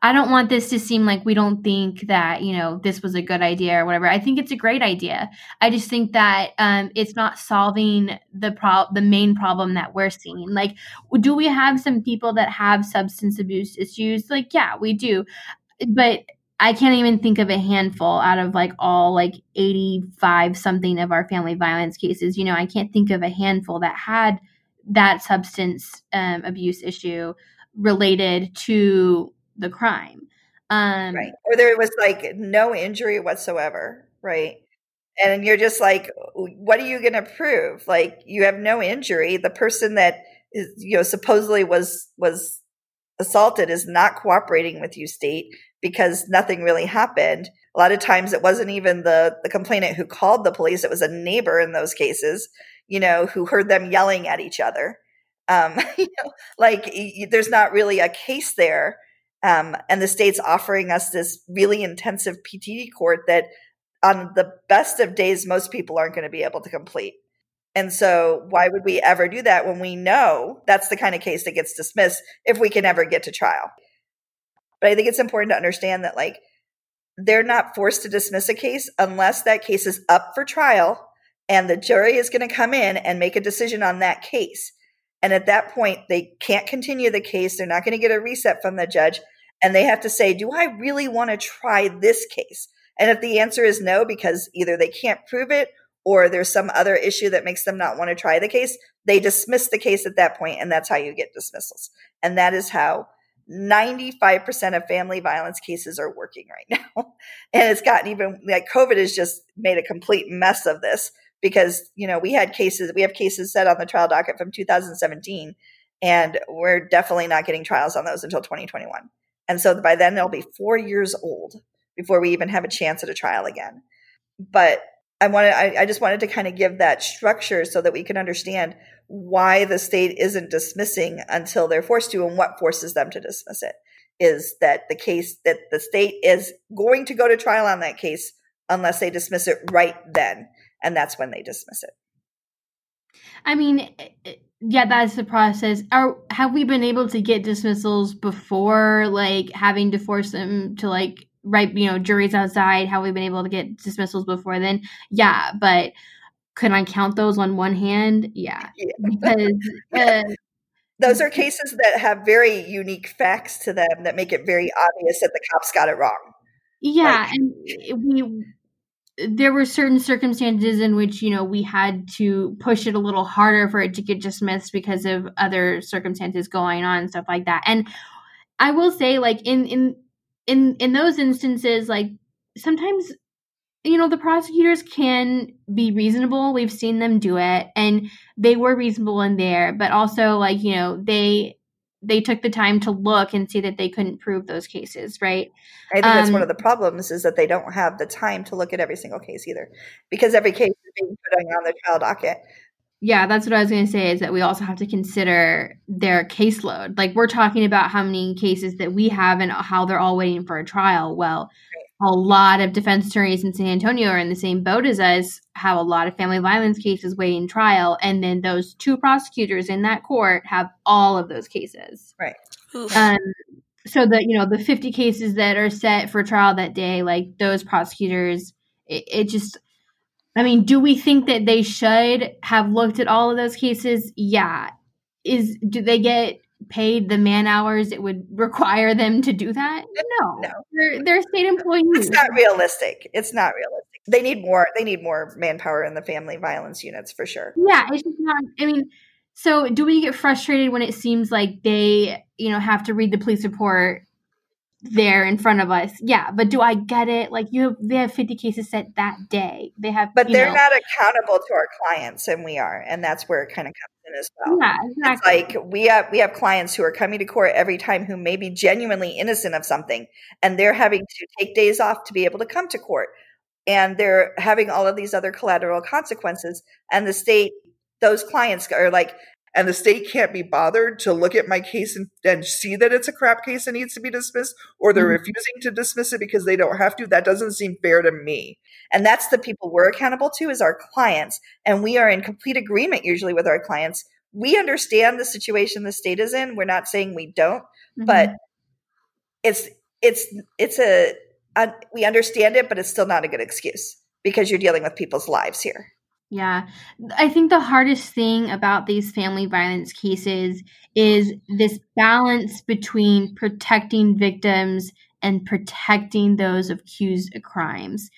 I don't want this to seem like we don't think that, you know, this was a good idea or whatever. I think it's a great idea. I just think that um, it's not solving the pro- the main problem that we're seeing. Like, do we have some people that have substance abuse issues? Like, yeah, we do. But I can't even think of a handful out of like all like 85 something of our family violence cases. You know, I can't think of a handful that had that substance um, abuse issue related to the crime. Um, right. Or there was like no injury whatsoever. Right. And you're just like, what are you going to prove? Like you have no injury. The person that is, you know, supposedly was, was assaulted is not cooperating with you state because nothing really happened. A lot of times it wasn't even the, the complainant who called the police. It was a neighbor in those cases. you know, who heard them yelling at each other. Um, you know, like there's not really a case there. Um, and the state's offering us this really intensive PTD court that on the best of days, most people aren't going to be able to complete. And so why would we ever do that when we know that's the kind of case that gets dismissed if we can ever get to trial? But I think it's important to understand that like they're not forced to dismiss a case unless that case is up for trial and the jury is going to come in and make a decision on that case. And at that point, they can't continue the case. They're not going to get a reset from the judge. And they have to say, do I really want to try this case? And if the answer is no, because either they can't prove it or there's some other issue that makes them not want to try the case, they dismiss the case at that point, and that's how you get dismissals. And that is how 95% of family violence cases are working right now. and it's gotten even like COVID has just made a complete mess of this because, you know, we had cases, we have cases set on the trial docket from 2017, and we're definitely not getting trials on those until 2021. And so by then they'll be four years old before we even have a chance at a trial again. But I wanted, I, I just wanted to kind of give that structure so that we can understand why the state isn't dismissing until they're forced to and what forces them to dismiss it is that the case that the state is going to go to trial on that case unless they dismiss it right then. And that's when they dismiss it. I mean, yeah, that's the process. Are have we been able to get dismissals before, like having to force them to like write, you know, juries outside? Have we been able to get dismissals before then? Yeah, but can I count those on one hand? Yeah, yeah. because uh, those are cases that have very unique facts to them that make it very obvious that the cops got it wrong. Yeah, like, and we there were certain circumstances in which you know we had to push it a little harder for it to get dismissed because of other circumstances going on and stuff like that. And i will say like in in in in those instances like sometimes you know the prosecutors can be reasonable. We've seen them do it and they were reasonable in there but also like you know they they took the time to look and see that they couldn't prove those cases, right? I think um, that's one um, of the problems is that they don't have the time to look at every single case either, because every case is being put on the trial docket. Yeah, that's what I was going to say is that we also have to consider their caseload. Like we're talking about how many cases that we have and how they're all waiting for a trial. Well, a lot of defense attorneys in San Antonio are in the same boat as us, have a lot of family violence cases waiting trial, and then those two prosecutors in that court have all of those cases. Right. Um, so the you know the 50 cases that are set for trial that day, like those prosecutors, it, it just I mean, do we think that they should have looked at all of those cases? Yeah. Is do they get paid the man hours it would require them to do that? No, no. They're, they're state employees. It's not realistic. It's not realistic. They need more. They need more manpower in the family violence units for sure. Yeah, it's just not. I mean, so do we get frustrated when it seems like they, you know, have to read the police report there in front of us. Yeah, but do I get it? Like you have they have 50 cases set that day. They have But they're know, not accountable to our clients and we are. And that's where it kind of comes as well. Yeah, exactly. It's like we have we have clients who are coming to court every time who may be genuinely innocent of something and they're having to take days off to be able to come to court. And they're having all of these other collateral consequences and the state those clients are like and the state can't be bothered to look at my case and, and see that it's a crap case and needs to be dismissed, or they're mm-hmm. refusing to dismiss it because they don't have to, that doesn't seem fair to me. And that's the people we're accountable to is our clients. And we are in complete agreement usually with our clients. We understand the situation the state is in. We're not saying we don't, mm-hmm. but it's it's it's a, a we understand it, but it's still not a good excuse because you're dealing with people's lives here. Yeah. I think the hardest thing about these family violence cases is this balance between protecting victims and protecting those accused of crimes.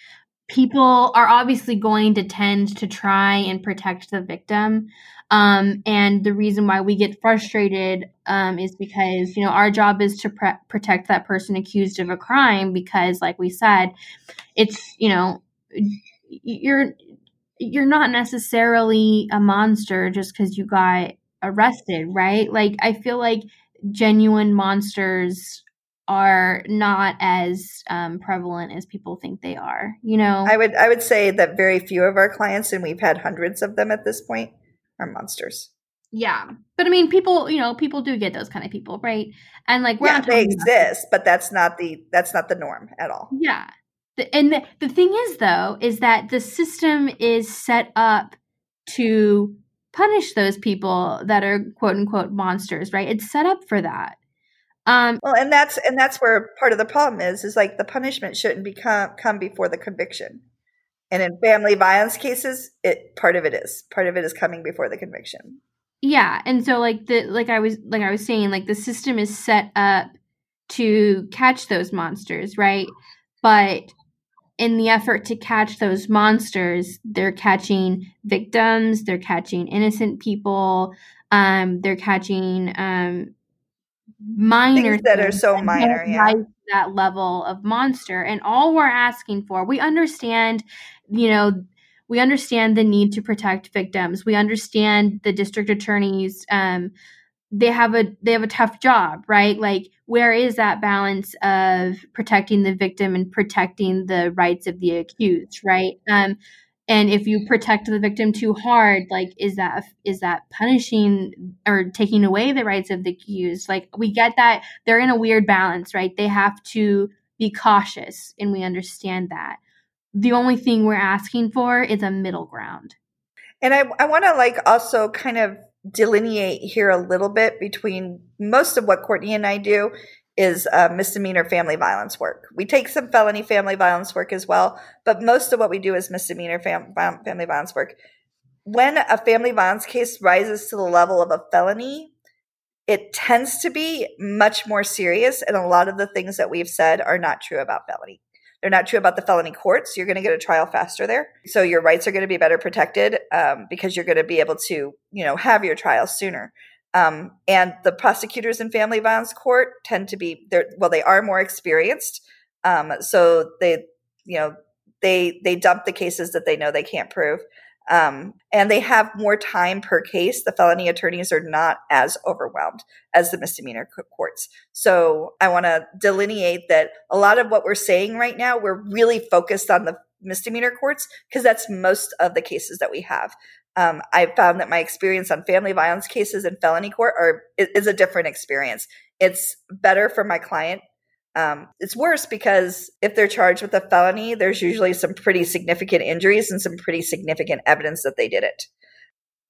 People are obviously going to tend to try and protect the victim. Um, and the reason why we get frustrated um, is because, you know, our job is to pre- protect that person accused of a crime because, like we said, it's, you know, you're you're not necessarily a monster just because you got arrested, right? Like, I feel like genuine monsters are not as um, prevalent as people think they are. You know, I would I would say that very few of our clients, and we've had hundreds of them at this point, are monsters. Yeah, but I mean, people, you know, people do get those kind of people, right? And like, yeah, they exist, but that's not the that's not the norm at all. Yeah, and the, the thing is, though, is that the system is set up to punish those people that are quote unquote monsters, right? It's set up for that. Um, well, and that's and that's where part of the problem is is like the punishment shouldn't become come before the conviction. And in family violence cases, it part of it is part of it is coming before the conviction. Yeah, and so like the like I was like I was saying, like the system is set up to catch those monsters, right? But in the effort to catch those monsters, they're catching victims, they're catching innocent people, um, they're catching um, minor things that are so minor, yeah. That level of monster, and all we're asking for, we understand, you know, we understand the need to protect victims. We understand the district attorneys. Um, they have a they have a tough job, right? Like, where is that balance of protecting the victim and protecting the rights of the accused, right? Um, and if you protect the victim too hard like is that is that punishing or taking away the rights of the accused like we get that they're in a weird balance right they have to be cautious and we understand that the only thing we're asking for is a middle ground and i, I want to like also kind of delineate here a little bit between most of what courtney and i do is uh, misdemeanor family violence work. We take some felony family violence work as well, but most of what we do is misdemeanor fam- family violence work. When a family violence case rises to the level of a felony, it tends to be much more serious. And a lot of the things that we've said are not true about felony. They're not true about the felony courts. You're going to get a trial faster there. So your rights are going to be better protected um, because you're going to be able to, you know, have your trial sooner. Um, and the prosecutors in family violence court tend to be there. Well, they are more experienced, um, so they, you know, they they dump the cases that they know they can't prove, um, and they have more time per case. The felony attorneys are not as overwhelmed as the misdemeanor courts. So I want to delineate that a lot of what we're saying right now, we're really focused on the misdemeanor courts because that's most of the cases that we have um, I found that my experience on family violence cases in felony court are is a different experience. It's better for my client. Um, it's worse because if they're charged with a felony, there's usually some pretty significant injuries and some pretty significant evidence that they did it.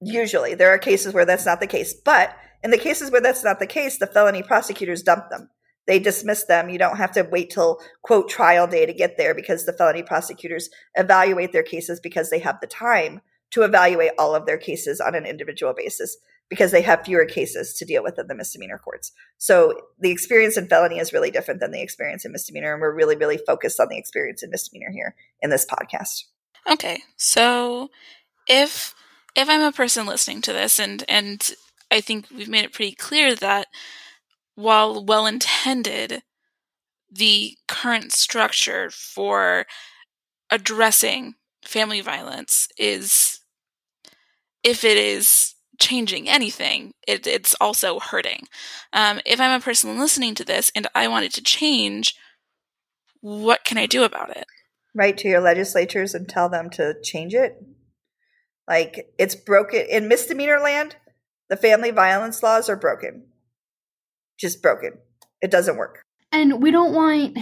Usually, there are cases where that's not the case, but in the cases where that's not the case, the felony prosecutors dump them. They dismiss them. You don't have to wait till quote trial day to get there because the felony prosecutors evaluate their cases because they have the time to evaluate all of their cases on an individual basis because they have fewer cases to deal with in the misdemeanor courts. So the experience in felony is really different than the experience in misdemeanor. And we're really, really focused on the experience in misdemeanor here in this podcast. Okay. So if if I'm a person listening to this and and I think we've made it pretty clear that while well intended, the current structure for addressing family violence is if it is changing anything, it, it's also hurting. Um, if I'm a person listening to this and I want it to change, what can I do about it? Write to your legislatures and tell them to change it. Like it's broken in misdemeanor land. The family violence laws are broken. Just broken. It doesn't work. And we don't want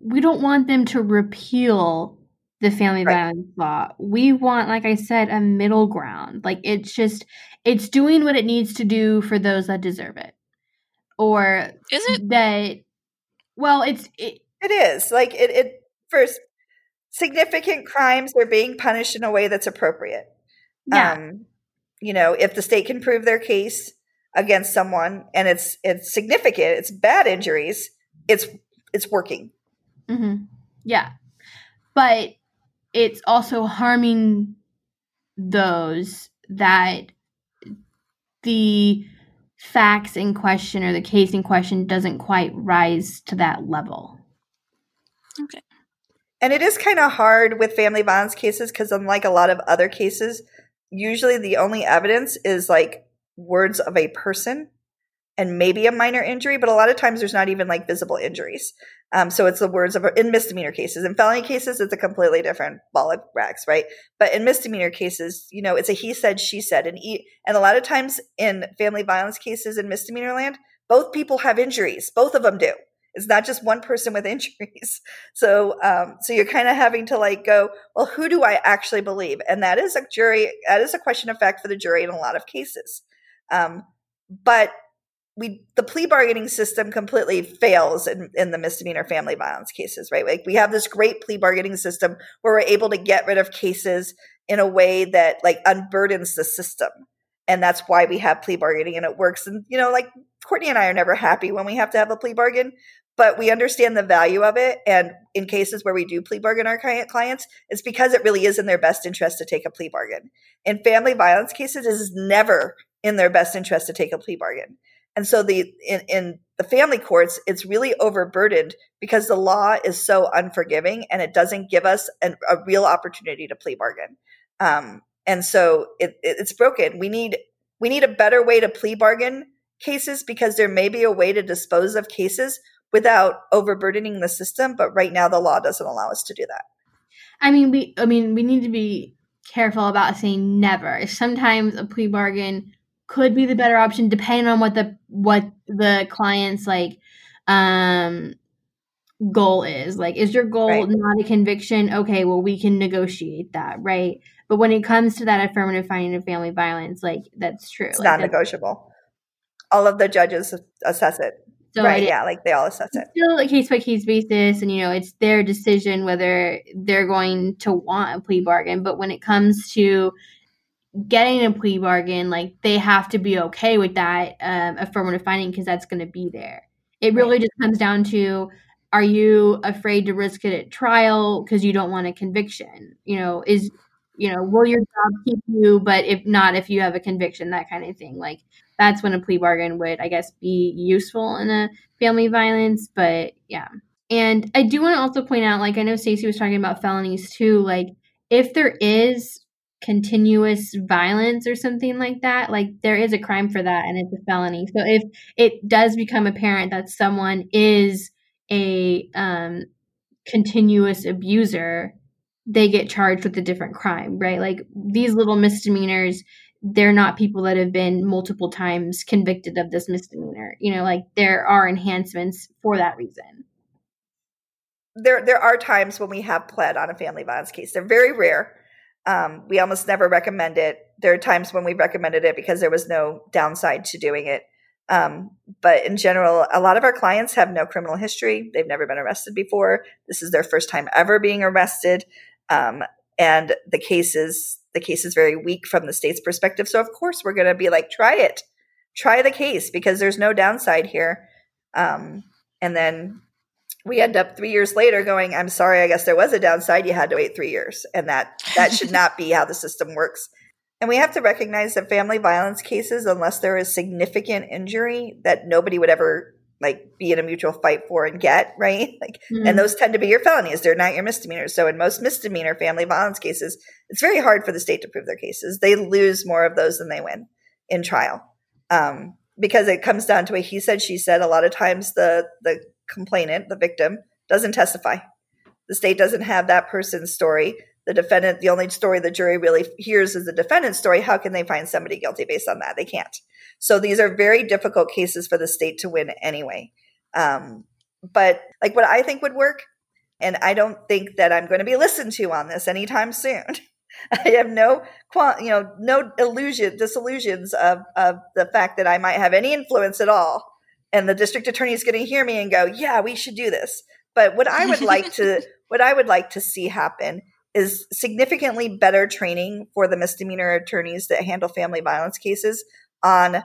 we don't want them to repeal the family right. violence law. We want, like I said, a middle ground. Like it's just it's doing what it needs to do for those that deserve it. Or is it that well, it's it, it is. Like it it first significant crimes are being punished in a way that's appropriate. Yeah. Um, you know, if the state can prove their case against someone and it's it's significant, it's bad injuries, it's it's working. Mm-hmm. Yeah, but it's also harming those that the facts in question or the case in question doesn't quite rise to that level. Okay. And it is kind of hard with family violence cases because, unlike a lot of other cases, usually the only evidence is like words of a person. and maybe a minor injury, but a lot of times there's not even like visible injuries. Um, so it's the words of in misdemeanor cases. In felony cases, it's a completely different ball of wax, right? But in misdemeanor cases, you know, it's a he said, she said, and e- and a lot of times in family violence cases in misdemeanor land, both people have injuries. Both of them do. It's not just one person with injuries. So, um, so you're kind of having to like go, well, who do I actually believe? And that is a jury. That is a question of fact for the jury in a lot of cases. Um, but we the plea bargaining system completely fails in, in the misdemeanor family violence cases, right? Like we have this great plea bargaining system where we're able to get rid of cases in a way that like unburdens the system. And that's why we have plea bargaining and it works. And you know, like Courtney and I are never happy when we have to have a plea bargain, but we understand the value of it. And in cases where we do plea bargain our clients, it's because it really is in their best interest to take a plea bargain. In family violence cases, it is never in their best interest to take a plea bargain. And so the in, in the family courts, it's really overburdened because the law is so unforgiving and it doesn't give us an, a real opportunity to plea bargain. Um, and so it, it, it's broken. We need we need a better way to plea bargain cases because there may be a way to dispose of cases without overburdening the system. But right now, the law doesn't allow us to do that. I mean, we I mean we need to be careful about saying never. Sometimes a plea bargain could be the better option depending on what the what the client's like um goal is. Like is your goal right. not a conviction? Okay, well we can negotiate that, right? But when it comes to that affirmative finding of family violence, like that's true. It's like, not negotiable. All of the judges assess it. So right, yeah, like they all assess it. Still a case by case basis, and you know, it's their decision whether they're going to want a plea bargain. But when it comes to getting a plea bargain, like they have to be okay with that um, affirmative finding because that's going to be there. It really just comes down to are you afraid to risk it at trial because you don't want a conviction? You know, is you know, will your job keep you, but if not, if you have a conviction, that kind of thing. Like that's when a plea bargain would, I guess, be useful in a family violence. But yeah. And I do want to also point out, like I know Stacey was talking about felonies too, like if there is continuous violence or something like that, like there is a crime for that and it's a felony. So if it does become apparent that someone is a um, continuous abuser, they get charged with a different crime, right? Like these little misdemeanors, they're not people that have been multiple times convicted of this misdemeanor. You know, like there are enhancements for that reason. There, there are times when we have pled on a family violence case. They're very rare um, we almost never recommend it. There are times when we recommended it because there was no downside to doing it. Um, but in general, a lot of our clients have no criminal history. They've never been arrested before. This is their first time ever being arrested. Um, and the case is the case is very weak from the state's perspective. So of course we're going to be like, try it, try the case because there's no downside here. Um, and then we end up three years later going, I'm sorry, I guess there was a downside. You had to wait three years. And that, that should not be how the system works. And we have to recognize that family violence cases, unless there is significant injury that nobody would ever like be in a mutual fight for and get, right? Like, mm-hmm. and those tend to be your felonies. They're not your misdemeanors. So in most misdemeanor family violence cases, it's very hard for the state to prove their cases. They lose more of those than they win in trial. Um, because it comes down to a he said, she said. A lot of times the, the complainant, the victim, doesn't testify. The state doesn't have that person's story. The defendant, the only story the jury really hears is the defendant's story. How can they find somebody guilty based on that? They can't. So these are very difficult cases for the state to win anyway. Um, but like what I think would work, and I don't think that I'm going to be listened to on this anytime soon. I have no, you know, no illusion, disillusions of, of the fact that I might have any influence at all and the district attorney is going to hear me and go, "Yeah, we should do this." But what I would like to what I would like to see happen is significantly better training for the misdemeanor attorneys that handle family violence cases on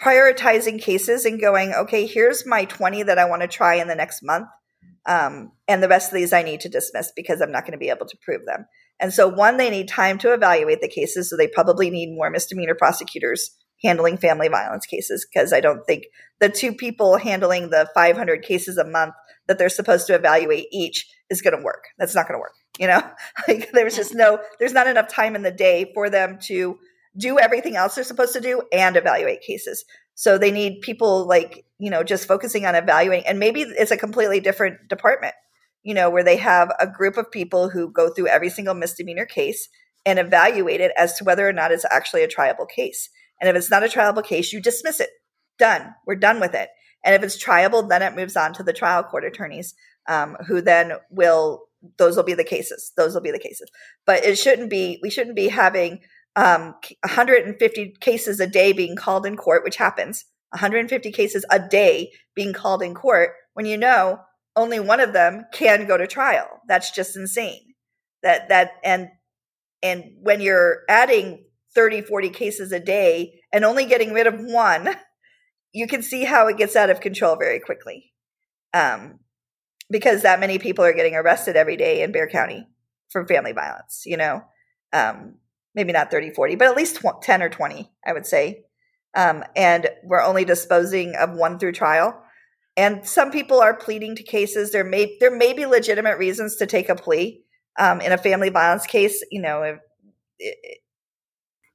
prioritizing cases and going, okay, here's my 20 that I want to try in the next month. Um, and the rest of these I need to dismiss because I'm not going to be able to prove them. And so, one, they need time to evaluate the cases. So, they probably need more misdemeanor prosecutors handling family violence cases because I don't think the two people handling the 500 cases a month that they're supposed to evaluate each is going to work. That's not going to work. You know, like there's just no, there's not enough time in the day for them to do everything else they're supposed to do and evaluate cases. So they need people like, you know, just focusing on evaluating. And maybe it's a completely different department, you know, where they have a group of people who go through every single misdemeanor case and evaluate it as to whether or not it's actually a triable case. And if it's not a triable case, you dismiss it. Done. We're done with it. And if it's triable, then it moves on to the trial court attorneys, um, who then will those will be the cases. Those will be the cases. But it shouldn't be. We shouldn't be having um, 150 cases a day being called in court, which happens. 150 cases a day being called in court when you know only one of them can go to trial. That's just insane. That that and and when you're adding 30, 40 cases a day and only getting rid of one, you can see how it gets out of control very quickly. Um, because that many people are getting arrested every day in Bexar County for family violence, you know, um, maybe not 30, 40, but at least tw- 10 or 20, I would say. Um, and we're only disposing of one through trial. And some people are pleading to cases. There may, there may be legitimate reasons to take a plea. Um, in a family violence case, you know,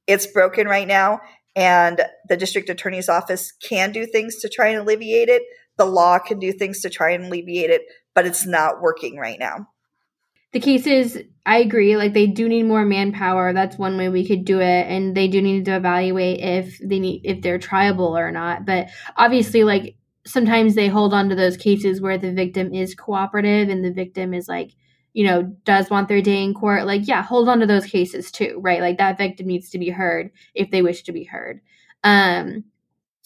it's broken right now and the district attorney's office can do things to try and alleviate it. The law can do things to try and alleviate it, but it's not working right now. The cases, I agree, like they do need more manpower. That's one way we could do it. And they do need to evaluate if they need if they're triable or not. But obviously, like sometimes they hold on to those cases where the victim is cooperative and the victim is like you know, does want their day in court, like, yeah, hold on to those cases too, right? Like that victim needs to be heard if they wish to be heard. Um,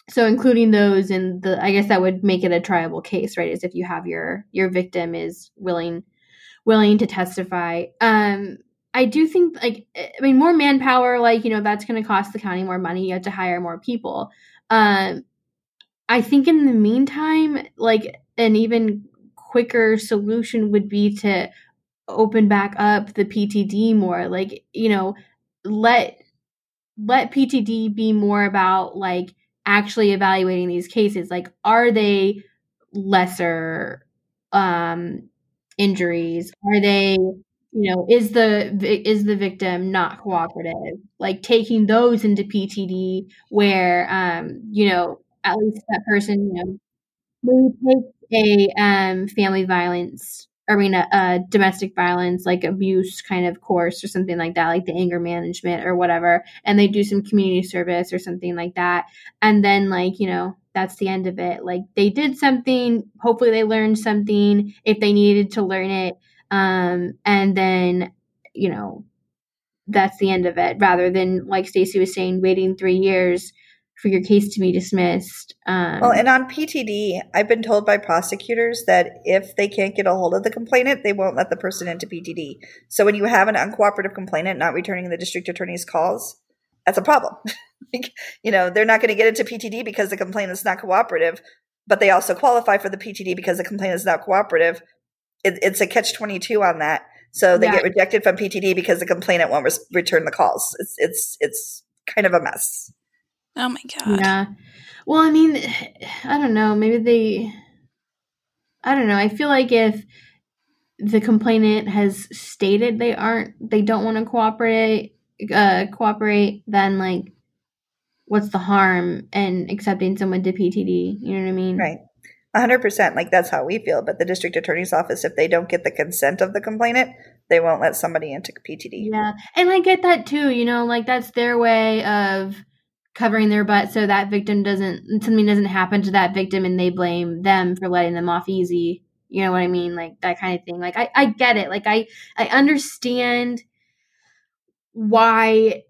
so including those in the, I guess that would make it a triable case, right? Is if you have your your victim is willing willing to testify. Um, I do think like I mean more manpower, like you know, that's going to cost the county more money. You have to hire more people. Um, I think in the meantime, like an even quicker solution would be to open back up the PTD more. Like, you know, let let PTD be more about like actually evaluating these cases. Like, are they lesser um injuries? Are they you know is the is the victim not cooperative like taking those into ptd where um you know at least that person you know maybe take a um family violence I mean, a, a, domestic violence, like abuse kind of course or something like that, like the anger management or whatever. And they do some community service or something like that. And then, like, you know, that's the end of it. Like, they did something. Hopefully, they learned something if they needed to learn it. Um, and then, you know, that's the end of it rather than, like Stacy was saying, waiting three years for your case to be dismissed. Um, well, and on PTD, I've been told by prosecutors that if they can't get a hold of the complainant, they won't let the person into PTD. So when you have an uncooperative complainant not returning the district attorney's calls, that's a problem. you know, they're not going to get into PTD because the complainant's not cooperative, but they also qualify for the PTD because the complainant is not cooperative. It, it's a catch 22 on that. So they yeah. get rejected from PTD because the complainant won't res- return the calls. It's, it's, it's kind of a mess. Oh my god. Yeah. Well, I mean, I don't know. Maybe they. I don't know. I feel like if the complainant has stated they aren't, they don't want to cooperate, uh, cooperate, then like, what's the harm in accepting someone to PTD? You know what I mean? Right. 100% like that's how we feel but the district attorney's office if they don't get the consent of the complainant they won't let somebody into ptd yeah and i get that too you know like that's their way of covering their butt so that victim doesn't something doesn't happen to that victim and they blame them for letting them off easy. You know what i mean? Like that kind of thing. Like i, I get it. Like i i understand why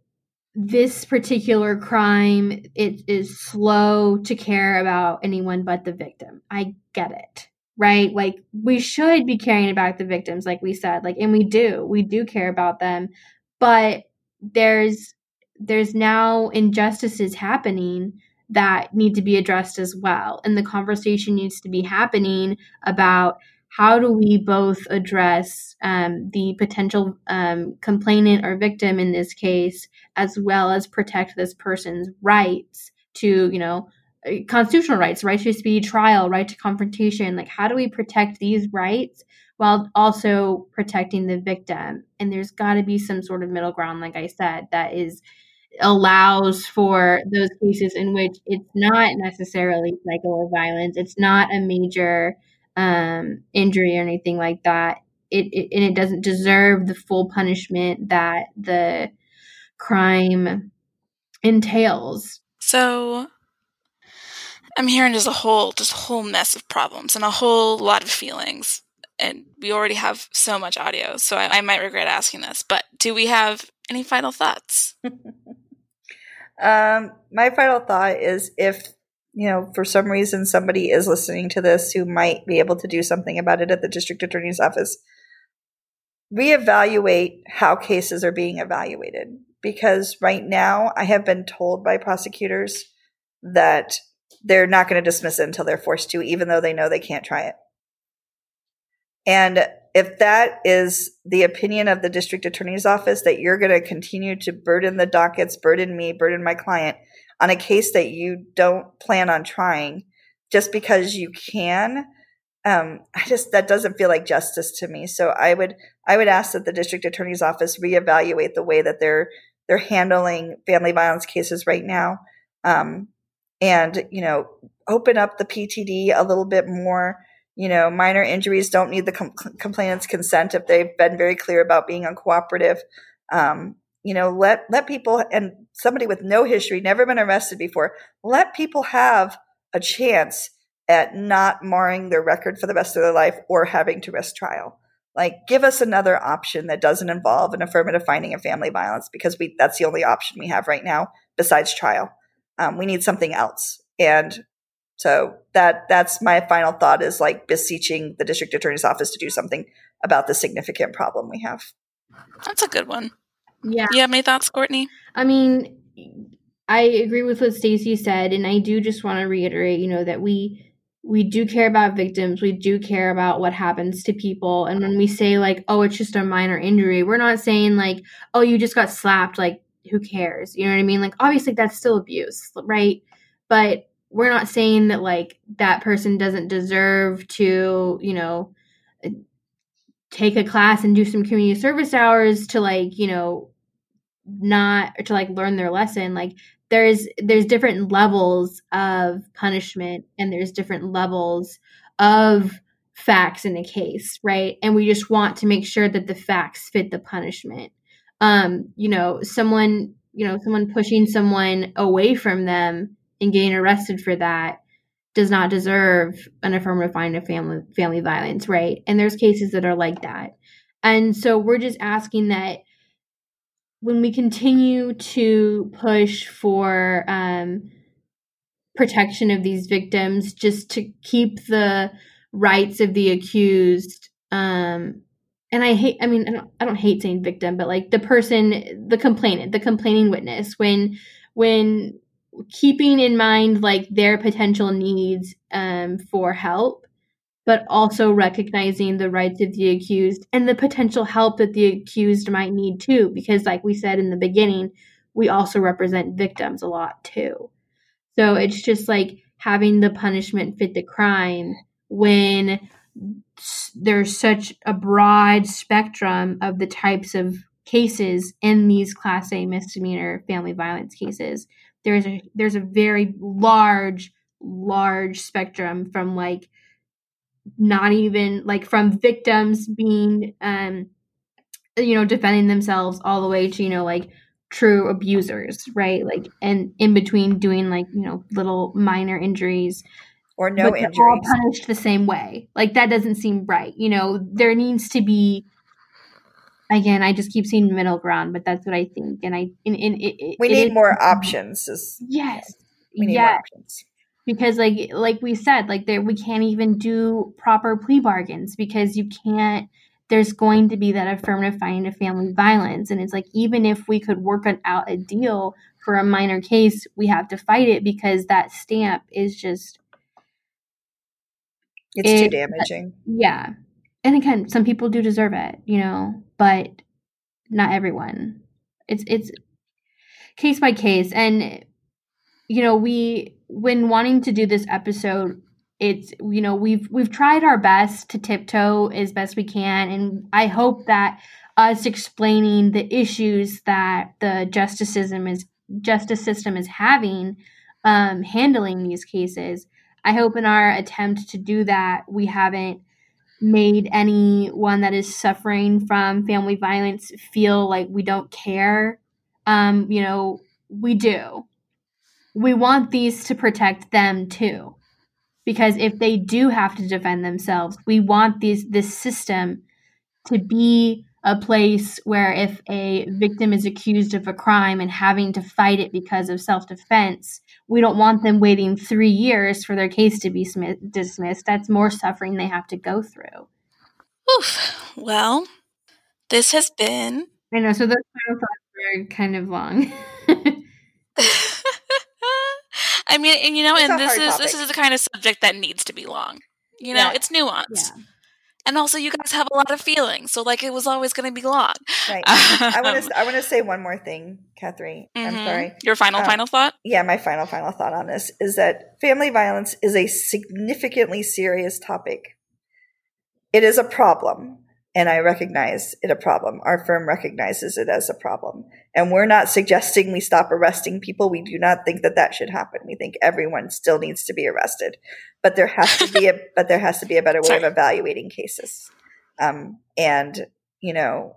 this particular crime it is slow to care about anyone but the victim. I get it right? Like we should be caring about the victims like we said. Like and we do. We do care about them. But there's there's now injustices happening that need to be addressed as well. And the conversation needs to be happening about how do we both address um, the potential um, complainant or victim in this case, as well as protect this person's rights to, you know, uh, constitutional rights, right to speedy trial, right to confrontation. Like, how do we protect these rights while also protecting the victim? And there's got to be some sort of middle ground, like I said, that is allows for those cases in which it's not necessarily cycle violence, it's not a major um, injury or anything like that. It, it and it doesn't deserve the full punishment that the crime entails. So I'm hearing just a whole just a whole mess of problems and a whole lot of feelings. And we already have so much audio, so I, I might regret asking this. But do we have any final thoughts? um, my final thought is if you know for some reason somebody is listening to this who might be able to do something about it at the district attorney's office, reevaluate how cases are being evaluated because right now I have been told by prosecutors that they're not going to dismiss it until they're forced to, even though they know they can't try it. And if that is the opinion of the district attorney's office, that you're going to continue to burden the dockets, burden me, burden my client on a case that you don't plan on trying just because you can, um, I just that doesn't feel like justice to me. So I would I would ask that the district attorney's office reevaluate the way that they're they're handling family violence cases right now. Um, and, you know, open up the PTD a little bit more. You know, minor injuries don't need the com- complainant's consent if they've been very clear about being uncooperative. Um, you know, let let people and somebody with no history, never been arrested before, let people have a chance at not marring their record for the rest of their life or having to risk trial. Like give us another option that doesn't involve an affirmative finding of family violence because we that's the only option we have right now besides trial. Um, we need something else. And so that that's my final thought is like beseeching the district attorney's office to do something about the significant problem we have. That's a good one. Yeah. You have any thoughts courtney? I mean i agree with what stacy said and i do just want to reiterate you know that we we do care about victims. We do care about what happens to people. And when we say like oh it's just a minor injury we're not saying like oh you just got slapped like who cares? You know what i mean? Like obviously that's still abuse right? But we're not saying that like that person doesn't deserve to you know take a class and do some community service hours to like you know not to like learn their lesson. Like there's there's different levels of punishment and there's different levels of facts in a case right? And we just want to make sure that the facts fit the punishment. Um you know someone you know someone pushing someone away from them and getting arrested for that does not deserve an affirmative fine of family family violence right? And there's cases that are like that. And so we're just asking that when we continue to push for um, protection of these victims, just to keep the rights of the accused, um, and I hate, I mean, I don't, I don't hate saying victim, but like the person, the complainant, the complaining witness, when, when keeping in mind like their potential needs um, for help but also recognizing the rights of the accused and the potential help that the accused might need too. Because, like we said in the beginning, we also represent victims a lot too. So it's just like having the punishment fit the crime when there's such a broad spectrum of the types of cases in these class A misdemeanor family violence cases. There's a there's a very large large spectrum from like not even like from victims being um you know defending themselves all the way to you know like true abusers right? Like and in between doing like you know little minor injuries. Or no injuries all punished the same way. Like that doesn't seem right you know? There needs to be again i just keep seeing middle ground but that's what i think and i in, in, it, we need more options yes. we need yes. more options. Because like like we said like there we can't even do proper plea bargains because you can't there's going to be that affirmative finding of family violence and it's like even if we could work on, out a deal for a minor case we have to fight it because that stamp is just it's it, too damaging. yeah and again some people do deserve it you know but not everyone it's it's case by case and you know we when wanting to do this episode it's you know we've we've tried our best to tiptoe as best we can and i hope that us explaining the issues that the justice system is justice system is having um, handling these cases. I hope in our attempt to do that, we haven't made anyone that is suffering from family violence feel like we don't care. Um, you know, we do. We want these to protect them too. Because if they do have to defend themselves, we want these this system to be a place where if a victim is accused of a crime and having to fight it because of self defense, we don't want them waiting three years for their case to be dismissed. That's more suffering they have to go through. Oof. Well, this has been. I know. So those final thoughts were kind of long. I mean, and you know, it's and this is topic. this is the kind of subject that needs to be long. You know, yeah. it's nuanced. Yeah and also you guys have a lot of feelings so like it was always going to be long right um, i want to i want to say one more thing catherine mm-hmm. i'm sorry your final um, final thought yeah my final final thought on this is that family violence is a significantly serious topic it is a problem and I recognize it a problem. Our firm recognizes it as a problem. And we're not suggesting we stop arresting people. We do not think that that should happen. We think everyone still needs to be arrested, but there has to be a but there has to be a better way of evaluating cases, um, and you know,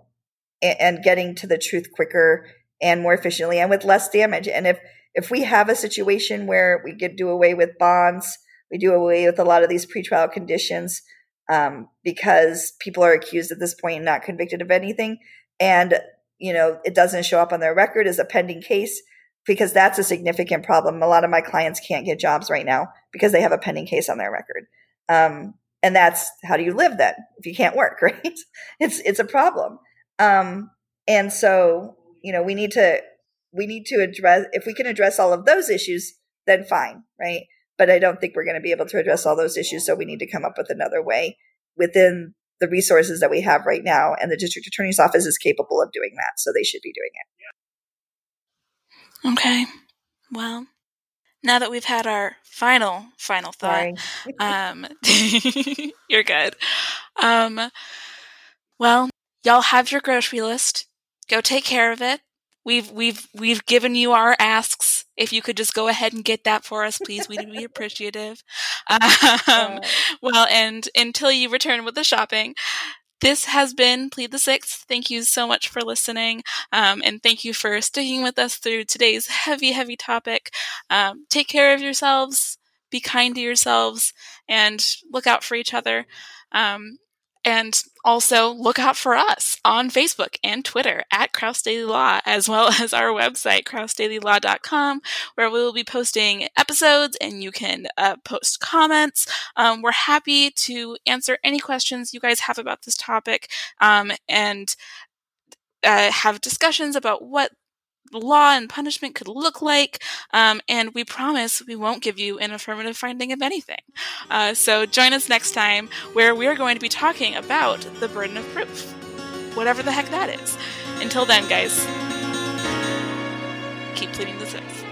and, and getting to the truth quicker and more efficiently and with less damage. And if if we have a situation where we could do away with bonds, we do away with a lot of these pretrial conditions um, because people are accused at this point and not convicted of anything. And, you know, it doesn't show up on their record as a pending case because that's a significant problem. A lot of my clients can't get jobs right now because they have a pending case on their record. Um, and that's how do you live then if you can't work, right? It's, it's a problem. Um, and so, you know, we need to, we need to address, if we can address all of those issues, then fine, right? but I don't think we're going to be able to address all those issues. So we need to come up with another way within the resources that we have right now. And the district attorney's office is capable of doing that. So they should be doing it. Okay. Well, now that we've had our final, final thought, um, you're good. Um, well, y'all have your grocery list. Go take care of it. We've we've we've given you our asks. If you could just go ahead and get that for us, please, we'd be appreciative. Um, well, and until you return with the shopping, this has been Plead the Sixth. Thank you so much for listening. Um, and thank you for sticking with us through today's heavy, heavy topic. Um, take care of yourselves, be kind to yourselves, and look out for each other. Um, and also look out for us on Facebook and Twitter at Kraus Daily Law, as well as our website, krausdailylaw.com, where we will be posting episodes and you can uh, post comments. Um, we're happy to answer any questions you guys have about this topic um, and uh, have discussions about what law and punishment could look like. Um, and we promise we won't give you an affirmative finding of anything. Uh, so join us next time where we're going to be talking about the burden of proof, whatever the heck that is. Until then, guys, keep pleading the sixth.